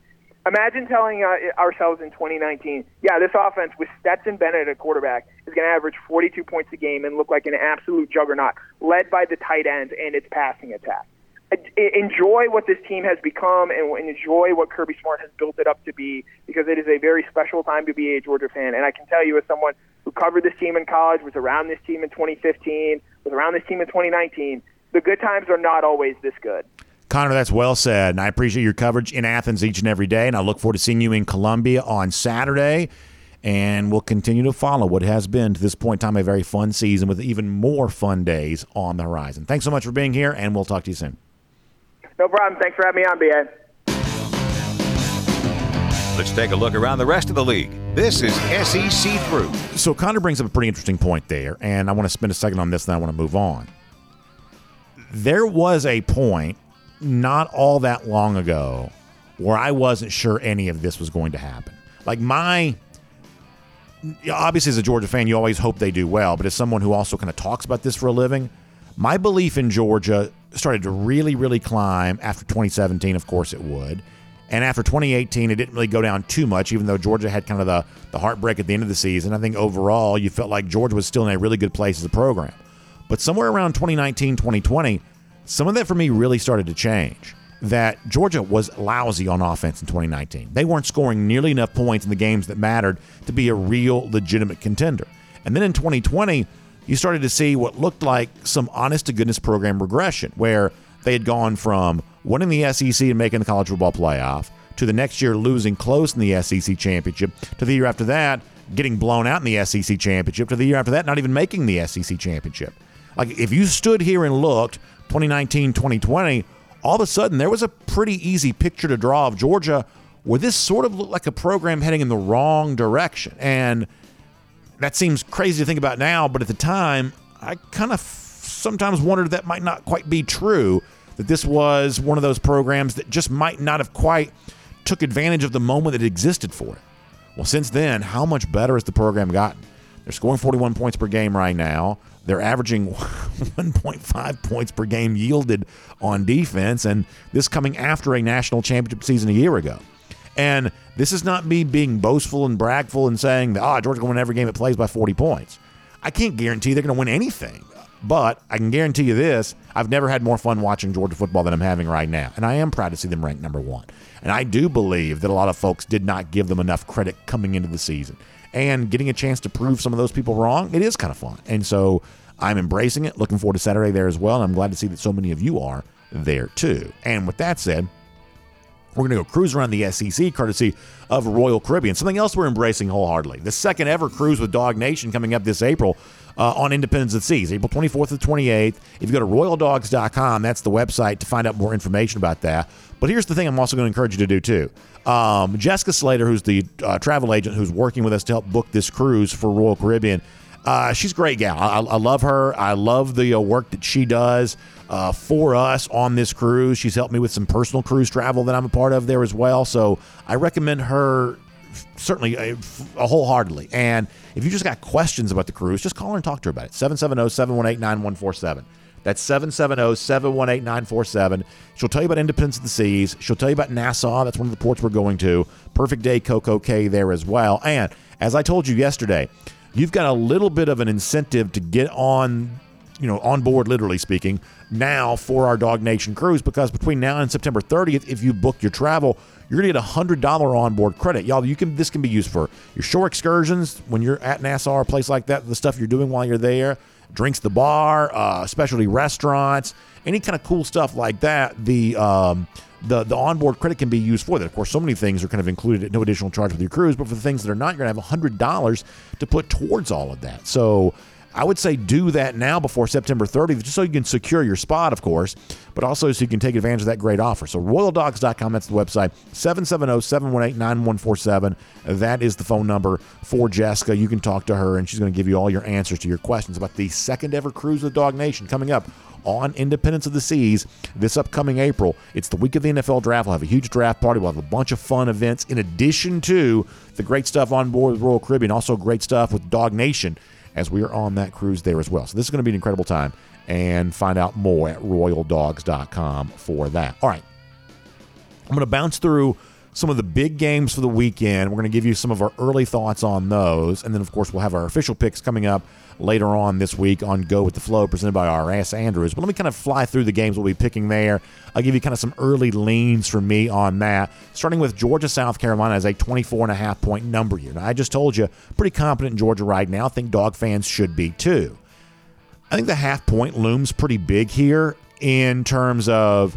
Speaker 6: Imagine telling uh, ourselves in 2019, yeah, this offense with Stetson Bennett at quarterback is going to average 42 points a game and look like an absolute juggernaut, led by the tight ends and its passing attack. Enjoy what this team has become and enjoy what Kirby Smart has built it up to be because it is a very special time to be a Georgia fan. And I can tell you, as someone who covered this team in college, was around this team in 2015, was around this team in 2019, the good times are not always this good.
Speaker 3: Connor, that's well said. And I appreciate your coverage in Athens each and every day. And I look forward to seeing you in Columbia on Saturday. And we'll continue to follow what has been to this point in time a very fun season with even more fun days on the horizon. Thanks so much for being here, and we'll talk to you soon.
Speaker 6: No problem. Thanks for having me on, BA.
Speaker 2: Let's take a look around the rest of the league. This is SEC Through.
Speaker 3: So Connor brings up a pretty interesting point there, and I want to spend a second on this, then I want to move on. There was a point not all that long ago where I wasn't sure any of this was going to happen. Like my obviously as a Georgia fan, you always hope they do well, but as someone who also kind of talks about this for a living, my belief in Georgia started to really, really climb after 2017. Of course, it would. And after 2018, it didn't really go down too much, even though Georgia had kind of the, the heartbreak at the end of the season. I think overall, you felt like Georgia was still in a really good place as a program. But somewhere around 2019, 2020, some of that for me really started to change. That Georgia was lousy on offense in 2019. They weren't scoring nearly enough points in the games that mattered to be a real legitimate contender. And then in 2020, you started to see what looked like some honest to goodness program regression, where they had gone from winning the SEC and making the college football playoff to the next year losing close in the SEC championship to the year after that getting blown out in the SEC championship to the year after that not even making the SEC championship. Like if you stood here and looked 2019, 2020, all of a sudden there was a pretty easy picture to draw of Georgia where this sort of looked like a program heading in the wrong direction. And that seems crazy to think about now, but at the time, I kind of sometimes wondered that might not quite be true, that this was one of those programs that just might not have quite took advantage of the moment that existed for it. Well, since then, how much better has the program gotten? They're scoring 41 points per game right now. They're averaging 1.5 points per game yielded on defense, and this coming after a national championship season a year ago. And this is not me being boastful and bragful and saying that, oh, Georgia's going win every game it plays by 40 points. I can't guarantee they're going to win anything. But I can guarantee you this I've never had more fun watching Georgia football than I'm having right now. And I am proud to see them ranked number one. And I do believe that a lot of folks did not give them enough credit coming into the season and getting a chance to prove some of those people wrong, it is kind of fun. And so I'm embracing it. Looking forward to Saturday there as well. And I'm glad to see that so many of you are there too. And with that said, we're going to go cruise around the SEC courtesy of Royal Caribbean. Something else we're embracing wholeheartedly. The second ever cruise with Dog Nation coming up this April uh, on Independence of Seas, April 24th to 28th. If you go to royaldogs.com, that's the website to find out more information about that. But here's the thing I'm also going to encourage you to do too. Um, Jessica Slater, who's the uh, travel agent who's working with us to help book this cruise for Royal Caribbean, uh, she's a great gal. I, I, love her. I love the uh, work that she does uh, for us on this cruise. She's helped me with some personal cruise travel that I'm a part of there as well. So I recommend her certainly uh, uh, wholeheartedly. And if you just got questions about the cruise, just call her and talk to her about it. 770 718 9147. That's 770 718 947. She'll tell you about Independence of the Seas. She'll tell you about Nassau. That's one of the ports we're going to. Perfect Day Coco Cay there as well. And as I told you yesterday, you've got a little bit of an incentive to get on, you know, on board, literally speaking, now for our Dog Nation cruise because between now and September 30th, if you book your travel, you're gonna get a hundred dollar onboard credit, y'all. You can this can be used for your shore excursions when you're at Nassau or a place like that. The stuff you're doing while you're there drinks the bar, uh, specialty restaurants, any kind of cool stuff like that. The um, the the onboard credit can be used for that. Of course, so many things are kind of included at no additional charge with your cruise, but for the things that are not, you're to have hundred dollars to put towards all of that. So I would say do that now before September 30th, just so you can secure your spot, of course, but also so you can take advantage of that great offer. So royaldogs.com, that's the website, 770-718-9147. That is the phone number for Jessica. You can talk to her, and she's going to give you all your answers to your questions about the second ever cruise with Dog Nation coming up on Independence of the Seas this upcoming April. It's the week of the NFL draft. We'll have a huge draft party. We'll have a bunch of fun events in addition to the great stuff on board with Royal Caribbean, also great stuff with Dog Nation as we are on that cruise there as well. So this is going to be an incredible time. And find out more at royaldogs.com for that. All right. I'm going to bounce through some of the big games for the weekend. We're going to give you some of our early thoughts on those. And then, of course, we'll have our official picks coming up later on this week on Go with the Flow, presented by R.S. Andrews. But let me kind of fly through the games we'll be picking there. I'll give you kind of some early leans for me on that. Starting with Georgia, South Carolina as a 24 and a half point number here. Now, I just told you, pretty confident in Georgia right now. I think dog fans should be too. I think the half point looms pretty big here in terms of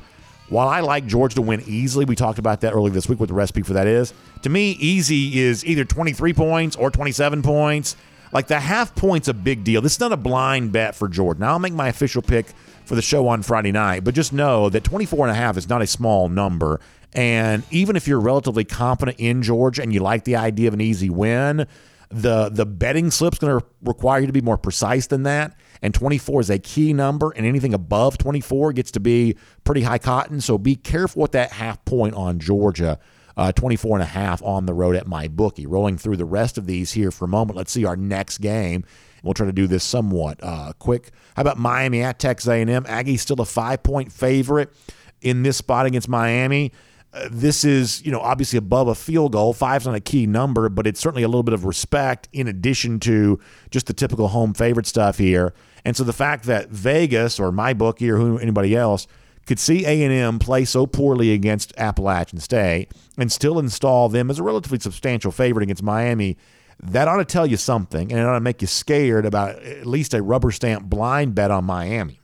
Speaker 3: while I like Georgia to win easily, we talked about that earlier this week what the recipe for that is. To me, easy is either 23 points or 27 points. Like the half point's a big deal. This is not a blind bet for Jordan. I'll make my official pick for the show on Friday night, but just know that 24 and a half is not a small number. And even if you're relatively confident in Georgia and you like the idea of an easy win, the the betting slip's going to require you to be more precise than that. And 24 is a key number, and anything above 24 gets to be pretty high cotton. So be careful with that half point on Georgia uh, 24 and a half on the road at my bookie. Rolling through the rest of these here for a moment. Let's see our next game. We'll try to do this somewhat uh, quick. How about Miami at Texas A&M? Aggies still a five-point favorite in this spot against Miami. Uh, this is, you know, obviously above a field goal. Five's not a key number, but it's certainly a little bit of respect in addition to just the typical home favorite stuff here. And so the fact that Vegas or my bookie or who, anybody else – could see A&M play so poorly against Appalachian State and still install them as a relatively substantial favorite against Miami, that ought to tell you something, and it ought to make you scared about at least a rubber stamp blind bet on Miami.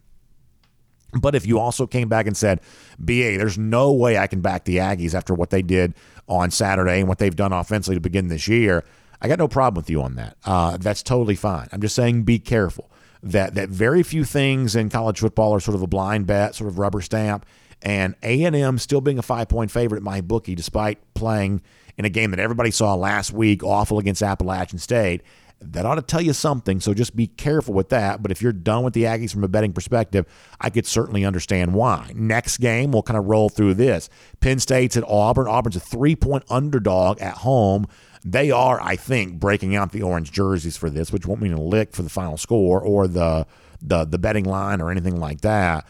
Speaker 3: But if you also came back and said, BA, there's no way I can back the Aggies after what they did on Saturday and what they've done offensively to begin this year, I got no problem with you on that. Uh, that's totally fine. I'm just saying be careful that that very few things in college football are sort of a blind bet, sort of rubber stamp. And A and M still being a five point favorite at my bookie, despite playing in a game that everybody saw last week, awful against Appalachian State. That ought to tell you something. So just be careful with that. But if you're done with the Aggies from a betting perspective, I could certainly understand why. Next game, we'll kind of roll through this. Penn State's at Auburn. Auburn's a three point underdog at home. They are, I think, breaking out the orange jerseys for this, which won't mean a lick for the final score or the the the betting line or anything like that.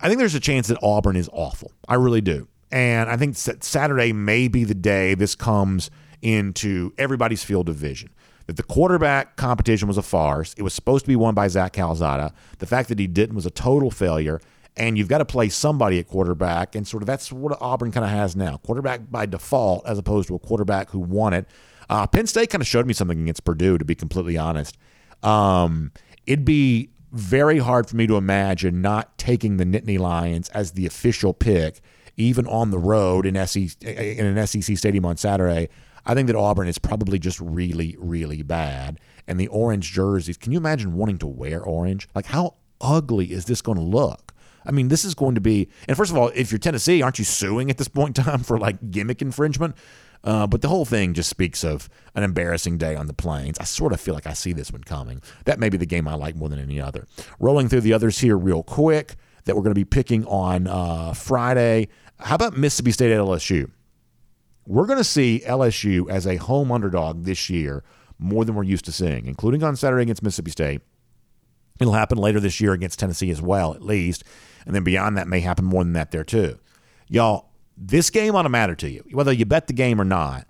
Speaker 3: I think there's a chance that Auburn is awful. I really do. And I think Saturday may be the day this comes into everybody's field of vision. That the quarterback competition was a farce. It was supposed to be won by Zach Calzada. The fact that he didn't was a total failure and you've got to play somebody at quarterback, and sort of that's what Auburn kind of has now quarterback by default, as opposed to a quarterback who won it. Uh, Penn State kind of showed me something against Purdue, to be completely honest. Um, it'd be very hard for me to imagine not taking the Nittany Lions as the official pick, even on the road in, SEC, in an SEC stadium on Saturday. I think that Auburn is probably just really, really bad. And the orange jerseys, can you imagine wanting to wear orange? Like, how ugly is this going to look? I mean, this is going to be. And first of all, if you're Tennessee, aren't you suing at this point in time for like gimmick infringement? Uh, but the whole thing just speaks of an embarrassing day on the plains. I sort of feel like I see this one coming. That may be the game I like more than any other. Rolling through the others here real quick that we're going to be picking on uh, Friday. How about Mississippi State at LSU? We're going to see LSU as a home underdog this year more than we're used to seeing, including on Saturday against Mississippi State. It'll happen later this year against Tennessee as well, at least. And then beyond that may happen more than that there too. Y'all, this game ought to matter to you, whether you bet the game or not.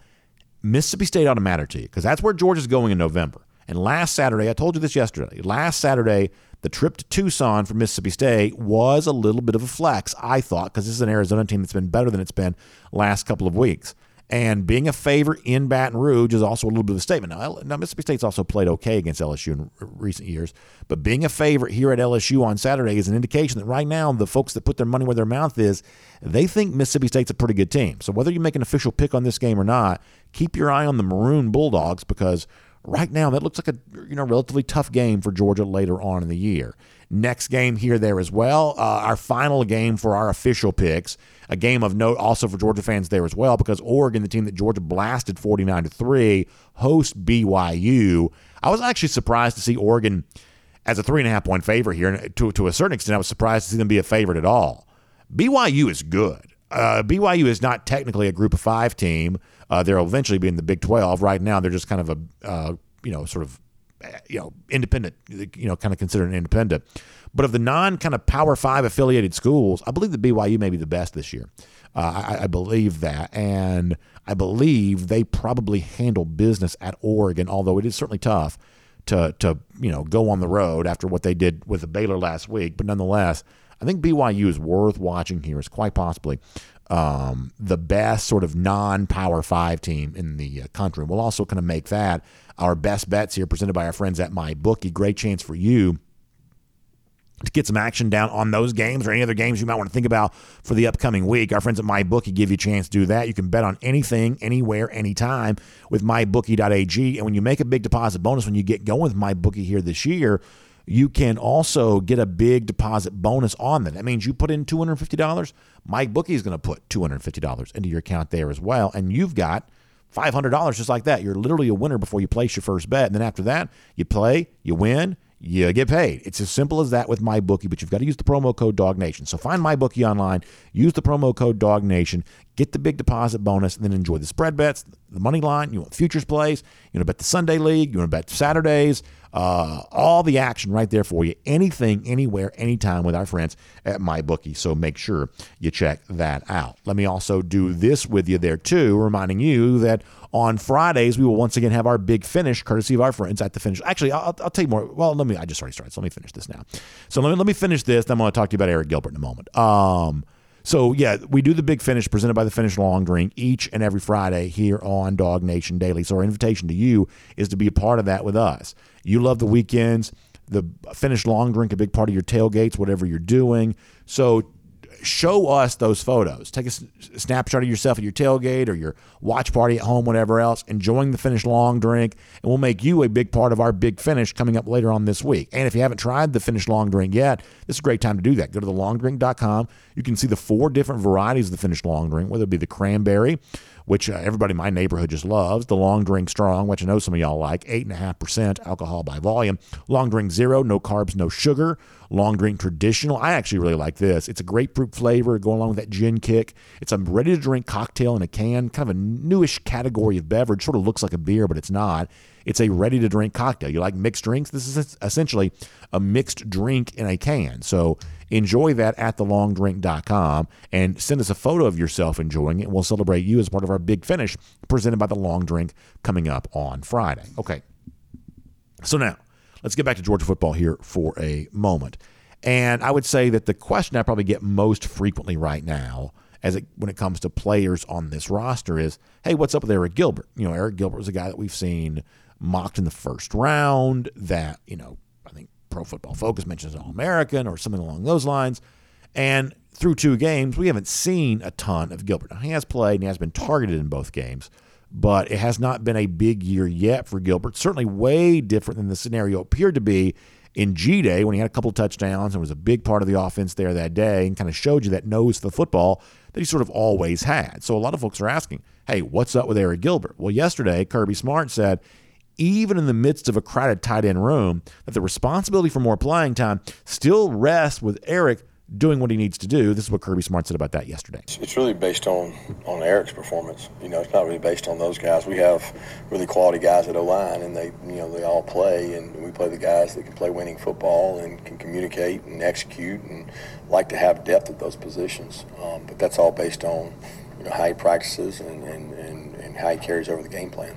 Speaker 3: Mississippi State ought to matter to you because that's where Georgia's going in November. And last Saturday, I told you this yesterday. Last Saturday, the trip to Tucson for Mississippi State was a little bit of a flex, I thought, because this is an Arizona team that's been better than it's been last couple of weeks. And being a favorite in Baton Rouge is also a little bit of a statement. Now, now Mississippi State's also played okay against LSU in recent years, but being a favorite here at LSU on Saturday is an indication that right now the folks that put their money where their mouth is, they think Mississippi State's a pretty good team. So whether you make an official pick on this game or not, keep your eye on the Maroon Bulldogs because right now that looks like a you know relatively tough game for Georgia later on in the year. Next game here there as well. Uh, our final game for our official picks a game of note also for Georgia fans there as well because Oregon, the team that Georgia blasted 49 to 3, host BYU. I was actually surprised to see Oregon as a three and a half point favorite here. And to, to a certain extent, I was surprised to see them be a favorite at all. BYU is good. Uh, BYU is not technically a group of five team. Uh, they'll eventually be in the Big 12. Right now, they're just kind of a, uh, you know, sort of, you know, independent, you know, kind of considered an independent. But of the non kind of Power Five affiliated schools, I believe the BYU may be the best this year. Uh, I, I, believe that, and I believe they probably handle business at Oregon, although it is certainly tough to to you know go on the road after what they did with the Baylor last week. But nonetheless, I think BYU is worth watching here. It's quite possibly um, the best sort of non-power five team in the uh, country. We'll also kind of make that our best bets here, presented by our friends at My Bookie. Great chance for you to get some action down on those games or any other games you might want to think about for the upcoming week. Our friends at MyBookie give you a chance to do that. You can bet on anything, anywhere, anytime with MyBookie.ag. And when you make a big deposit bonus, when you get going with MyBookie here this year, you can also get a big deposit bonus on that. That means you put in $250, MyBookie is going to put $250 into your account there as well. And you've got $500 just like that. You're literally a winner before you place your first bet. And then after that, you play, you win, you get paid. It's as simple as that with MyBookie, but you've got to use the promo code DogNation. So find MyBookie online, use the promo code DogNation, get the big deposit bonus, and then enjoy the spread bets, the money line. You want futures plays, you want to bet the Sunday League, you want to bet Saturdays, uh, all the action right there for you. Anything, anywhere, anytime with our friends at MyBookie. So make sure you check that out. Let me also do this with you there too, reminding you that on Fridays, we will once again have our big finish, courtesy of our friends at the finish. Actually, I'll, I'll tell you more. Well, let me. I just already started, so let me finish this now. So let me let me finish this. Then I'm going to talk to you about Arik Gilbert in a moment. Um, so yeah, we do the big finish presented by the Finish Long Drink each and every Friday here on Dog Nation Daily. So our invitation to you is to be a part of that with us. You love the weekends. The Finish Long Drink a big part of your tailgates, whatever you're doing. So show us those photos. Take a snapshot of yourself at your tailgate or your watch party at home, whatever else, enjoying the finish long drink, and we'll make you a big part of our big finish coming up later on this week. And if you haven't tried the finish long drink yet, this is a great time to do that. Go to thelongdrink.com. You can see the four different varieties of the finish long drink, whether it be the cranberry, which uh, everybody in my neighborhood just loves. The Long Drink Strong, which I know some of y'all like, 8.5% alcohol by volume. Long Drink Zero, no carbs, no sugar. Long Drink Traditional, I actually really like this. It's a grapefruit flavor going along with that gin kick. It's a ready to drink cocktail in a can, kind of a newish category of beverage. Sort of looks like a beer, but it's not. It's a ready to drink cocktail. You like mixed drinks? This is essentially a mixed drink in a can. So enjoy that at thelongdrink.com and send us a photo of yourself enjoying it. We'll celebrate you as part of our big finish presented by the Long Drink coming up on Friday. Okay. So now let's get back to Georgia football here for a moment. And I would say that the question I probably get most frequently right now as it, when it comes to players on this roster is, hey, what's up with Arik Gilbert? You know, Arik Gilbert was a guy that we've seen mocked in the first round that, you know, Pro Football Focus mentions All American or something along those lines. And through two games, we haven't seen a ton of Gilbert. Now, he has played and he has been targeted in both games, but it has not been a big year yet for Gilbert. Certainly way different than the scenario appeared to be in G Day when he had a couple of touchdowns and was a big part of the offense there that day and kind of showed you that nose for the football that he sort of always had. So a lot of folks are asking, hey, what's up with Arik Gilbert? Well, yesterday, Kirby Smart said even in the midst of a crowded tight end room, that the responsibility for more playing time still rests with Arik doing what he needs to do. This is what Kirby Smart said about that yesterday.
Speaker 4: It's really based on on Arik's performance. You know, it's not really based on those guys. We have really quality guys at O line, and they you know they all play, and we play the guys that can play winning football and can communicate and execute and like to have depth at those positions. Um, but that's all based on you know how he practices and, and, and, and how he carries over the game plan.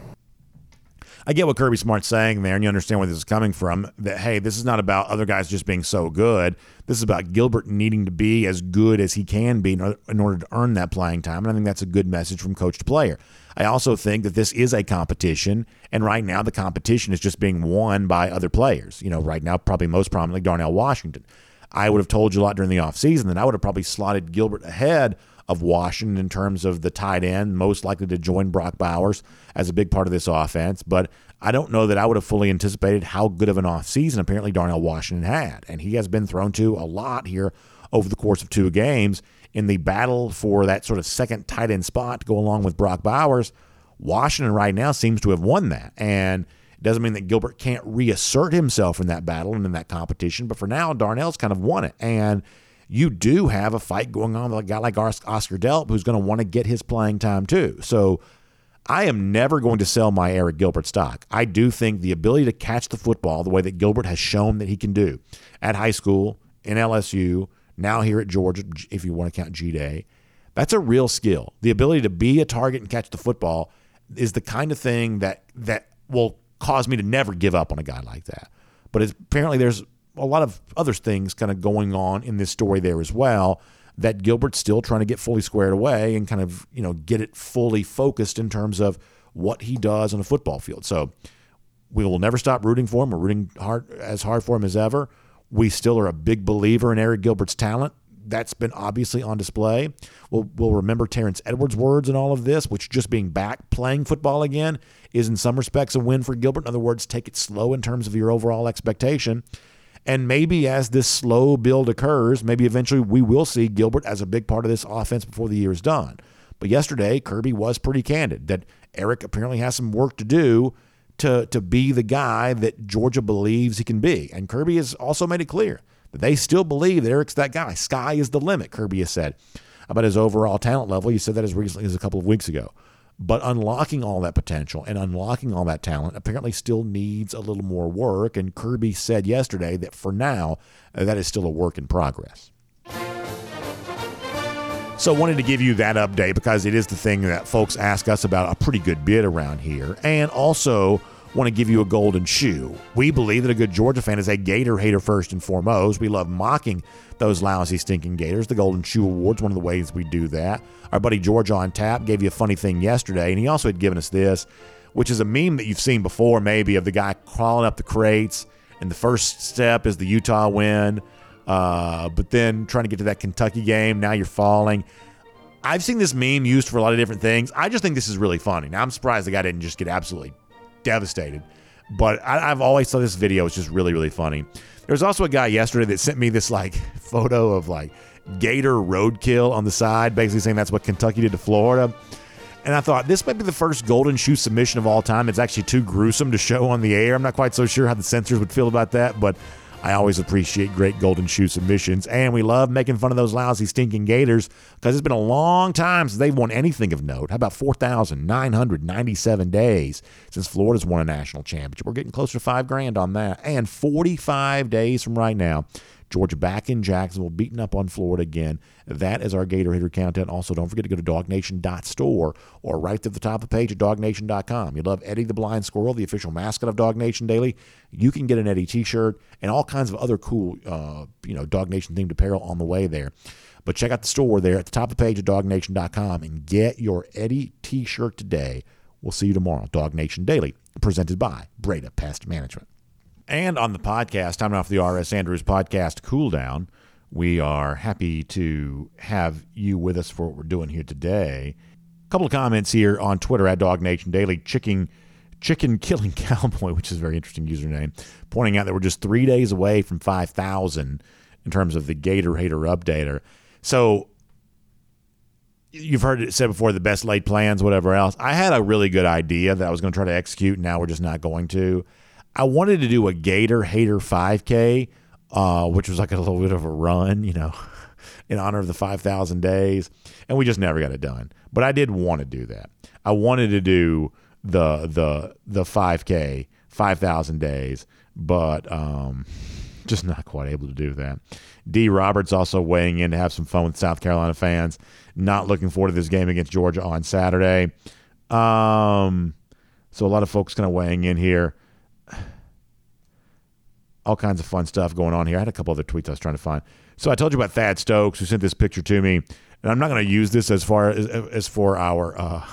Speaker 3: I get what Kirby Smart's saying there, and you understand where this is coming from. That hey, this is not about other guys just being so good. This is about Gilbert needing to be as good as he can be in order to earn that playing time. And I think that's a good message from coach to player. I also think that this is a competition, and right now the competition is just being won by other players. You know, right now probably most prominently Darnell Washington. I would have told you a lot during the offseason that I would have probably slotted Gilbert ahead of Washington in terms of the tight end, most likely to join Brock Bowers as a big part of this offense. But I don't know that I would have fully anticipated how good of an offseason apparently Darnell Washington had. And he has been thrown to a lot here over the course of two games in the battle for that sort of second tight end spot to go along with Brock Bowers. Washington right now seems to have won that. And it doesn't mean that Gilbert can't reassert himself in that battle and in that competition. But for now, Darnell's kind of won it. And you do have a fight going on with a guy like Oscar Delp who's going to want to get his playing time too. So I am never going to sell my Arik Gilbert stock. I do think the ability to catch the football the way that Gilbert has shown that he can do at high school, in LSU, now here at Georgia, if you want to count G Day, that's a real skill. The ability to be a target and catch the football is the kind of thing that that will cause me to never give up on a guy like that. But apparently there's a lot of other things kind of going on in this story there as well that Gilbert's still trying to get fully squared away and kind of, you know, get it fully focused in terms of what he does on a football field. So we will never stop rooting for him. We're rooting hard as hard for him as ever. We still are a big believer in Arik Gilbert's talent. That's been obviously on display. We'll, we'll remember Terrence Edwards' words in all of this, which just being back playing football again is in some respects a win for Gilbert. In other words, take it slow in terms of your overall expectation. And maybe as this slow build occurs, maybe eventually we will see Gilbert as a big part of this offense before the year is done. But yesterday, Kirby was pretty candid that Arik apparently has some work to do to, to be the guy that Georgia believes he can be. And Kirby has also made it clear that they still believe that Arik's that guy. Sky is the limit, Kirby has said about his overall talent level. He said that as recently as a couple of weeks ago. But unlocking all that potential and unlocking all that talent apparently still needs a little more work. And Kirby said yesterday that for now, uh, that is still a work in progress. So, wanted to give you that update because it is the thing that folks ask us about a pretty good bit around here. And also, want to give you a golden shoe. We believe that a good Georgia fan is a Gator hater first and foremost. We love mocking those lousy, stinking Gators. The Golden Shoe Award's one of the ways we do that. Our buddy George on tap gave you a funny thing yesterday, and he also had given us this, which is a meme that you've seen before, maybe, of the guy crawling up the crates, and the first step is the Utah win, uh, but then trying to get to that Kentucky game, now you're falling. I've seen this meme used for a lot of different things. I just think this is really funny. Now, I'm surprised the guy didn't just get absolutely devastated. But I, have always thought this video was just really, really funny. There was also a guy yesterday that sent me this like photo of like gator roadkill on the side, basically saying that's what Kentucky did to Florida. And I thought this might be the first golden shoe submission of all time. It's actually too gruesome to show on the air. I'm not quite so sure how the censors would feel about that, but I always appreciate great golden shoe submissions, and we love making fun of those lousy, stinking Gators because it's been a long time since they've won anything of note. How about 4,997 days since Florida's won a national championship? We're getting closer to five grand on that. And 45 days from right now, Georgia back in Jacksonville, beating up on Florida again. That is our Gator Hater Countdown. Also, don't forget to go to dognation.store or right to the top of the page at dognation.com. You love Eddie the Blind Squirrel, the official mascot of Dog Nation Daily. You can get an Eddie t-shirt and all kinds of other cool, uh, you know, Dog Nation themed apparel on the way there. But check out the store there at the top of the page at dognation.com and get your Eddie t-shirt today. We'll see you tomorrow. Dog Nation Daily, presented by Breda Pest Management. And on the podcast, time off the R.S. Andrews podcast cool down, we are happy to have you with us for what we're doing here today. A couple of comments here on Twitter at Dog Nation Daily. Chicken, chicken killing cowboy, which is a very interesting username, pointing out that we're just three days away from 5,000 in terms of the Gator Hater Updater. So you've heard it said before the best laid plans, whatever else. I had a really good idea that I was going to try to execute. Now we're just not going to. I wanted to do a Gator Hater 5K, uh, which was like a little bit of a run, you know, in honor of the 5,000 days, and we just never got it done. But I did want to do that. I wanted to do the the the 5K 5,000 days, but um, just not quite able to do that. D. Roberts also weighing in to have some fun with South Carolina fans. Not looking forward to this game against Georgia on Saturday. Um, So a lot of folks kind of weighing in here. All kinds of fun stuff going on here. I had a couple other tweets I was trying to find. So I told you about Thad Stokes, who sent this picture to me, and I'm not going to use this as far as, as for our uh,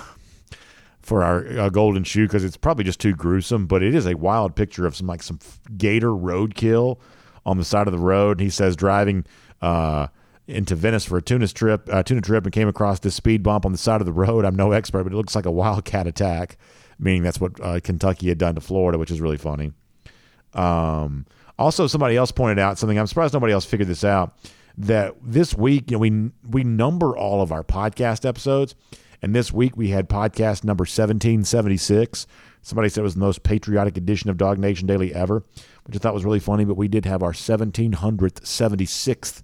Speaker 3: for our uh, golden shoe because it's probably just too gruesome. But it is a wild picture of some like some gator roadkill on the side of the road. He says driving uh, into Venice for a tuna trip, uh, tuna trip, and came across this speed bump on the side of the road. I'm no expert, but it looks like a wildcat attack, meaning that's what uh, Kentucky had done to Florida, which is really funny. Um, also, somebody else pointed out something. I'm surprised nobody else figured this out. That this week, you know, we we number all of our podcast episodes, and this week we had podcast number 1776. Somebody said it was the most patriotic edition of Dog Nation Daily ever, which I thought was really funny. But we did have our 1776th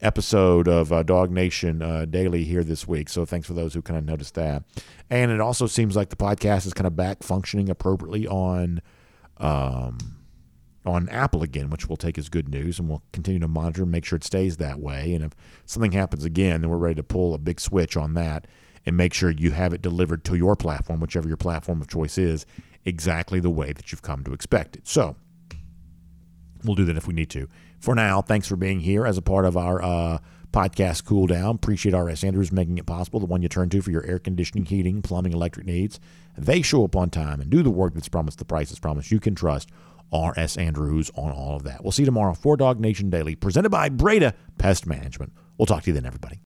Speaker 3: episode of uh, Dog Nation uh, Daily here this week. So thanks for those who kind of noticed that. And it also seems like the podcast is kind of back functioning appropriately on. Um, on Apple again, which we'll take as good news, and we'll continue to monitor and make sure it stays that way. And if something happens again, then we're ready to pull a big switch on that and make sure you have it delivered to your platform, whichever your platform of choice is, exactly the way that you've come to expect it. So we'll do that if we need to. For now, thanks for being here as a part of our uh, podcast cool down. Appreciate RS Andrews making it possible, the one you turn to for your air conditioning, heating, plumbing, electric needs. They show up on time and do the work that's promised, the price is promised. You can trust R.S. Andrews on all of that. We'll see you tomorrow for DawgNation Daily, presented by Breda Pest Management. We'll talk to you then, everybody.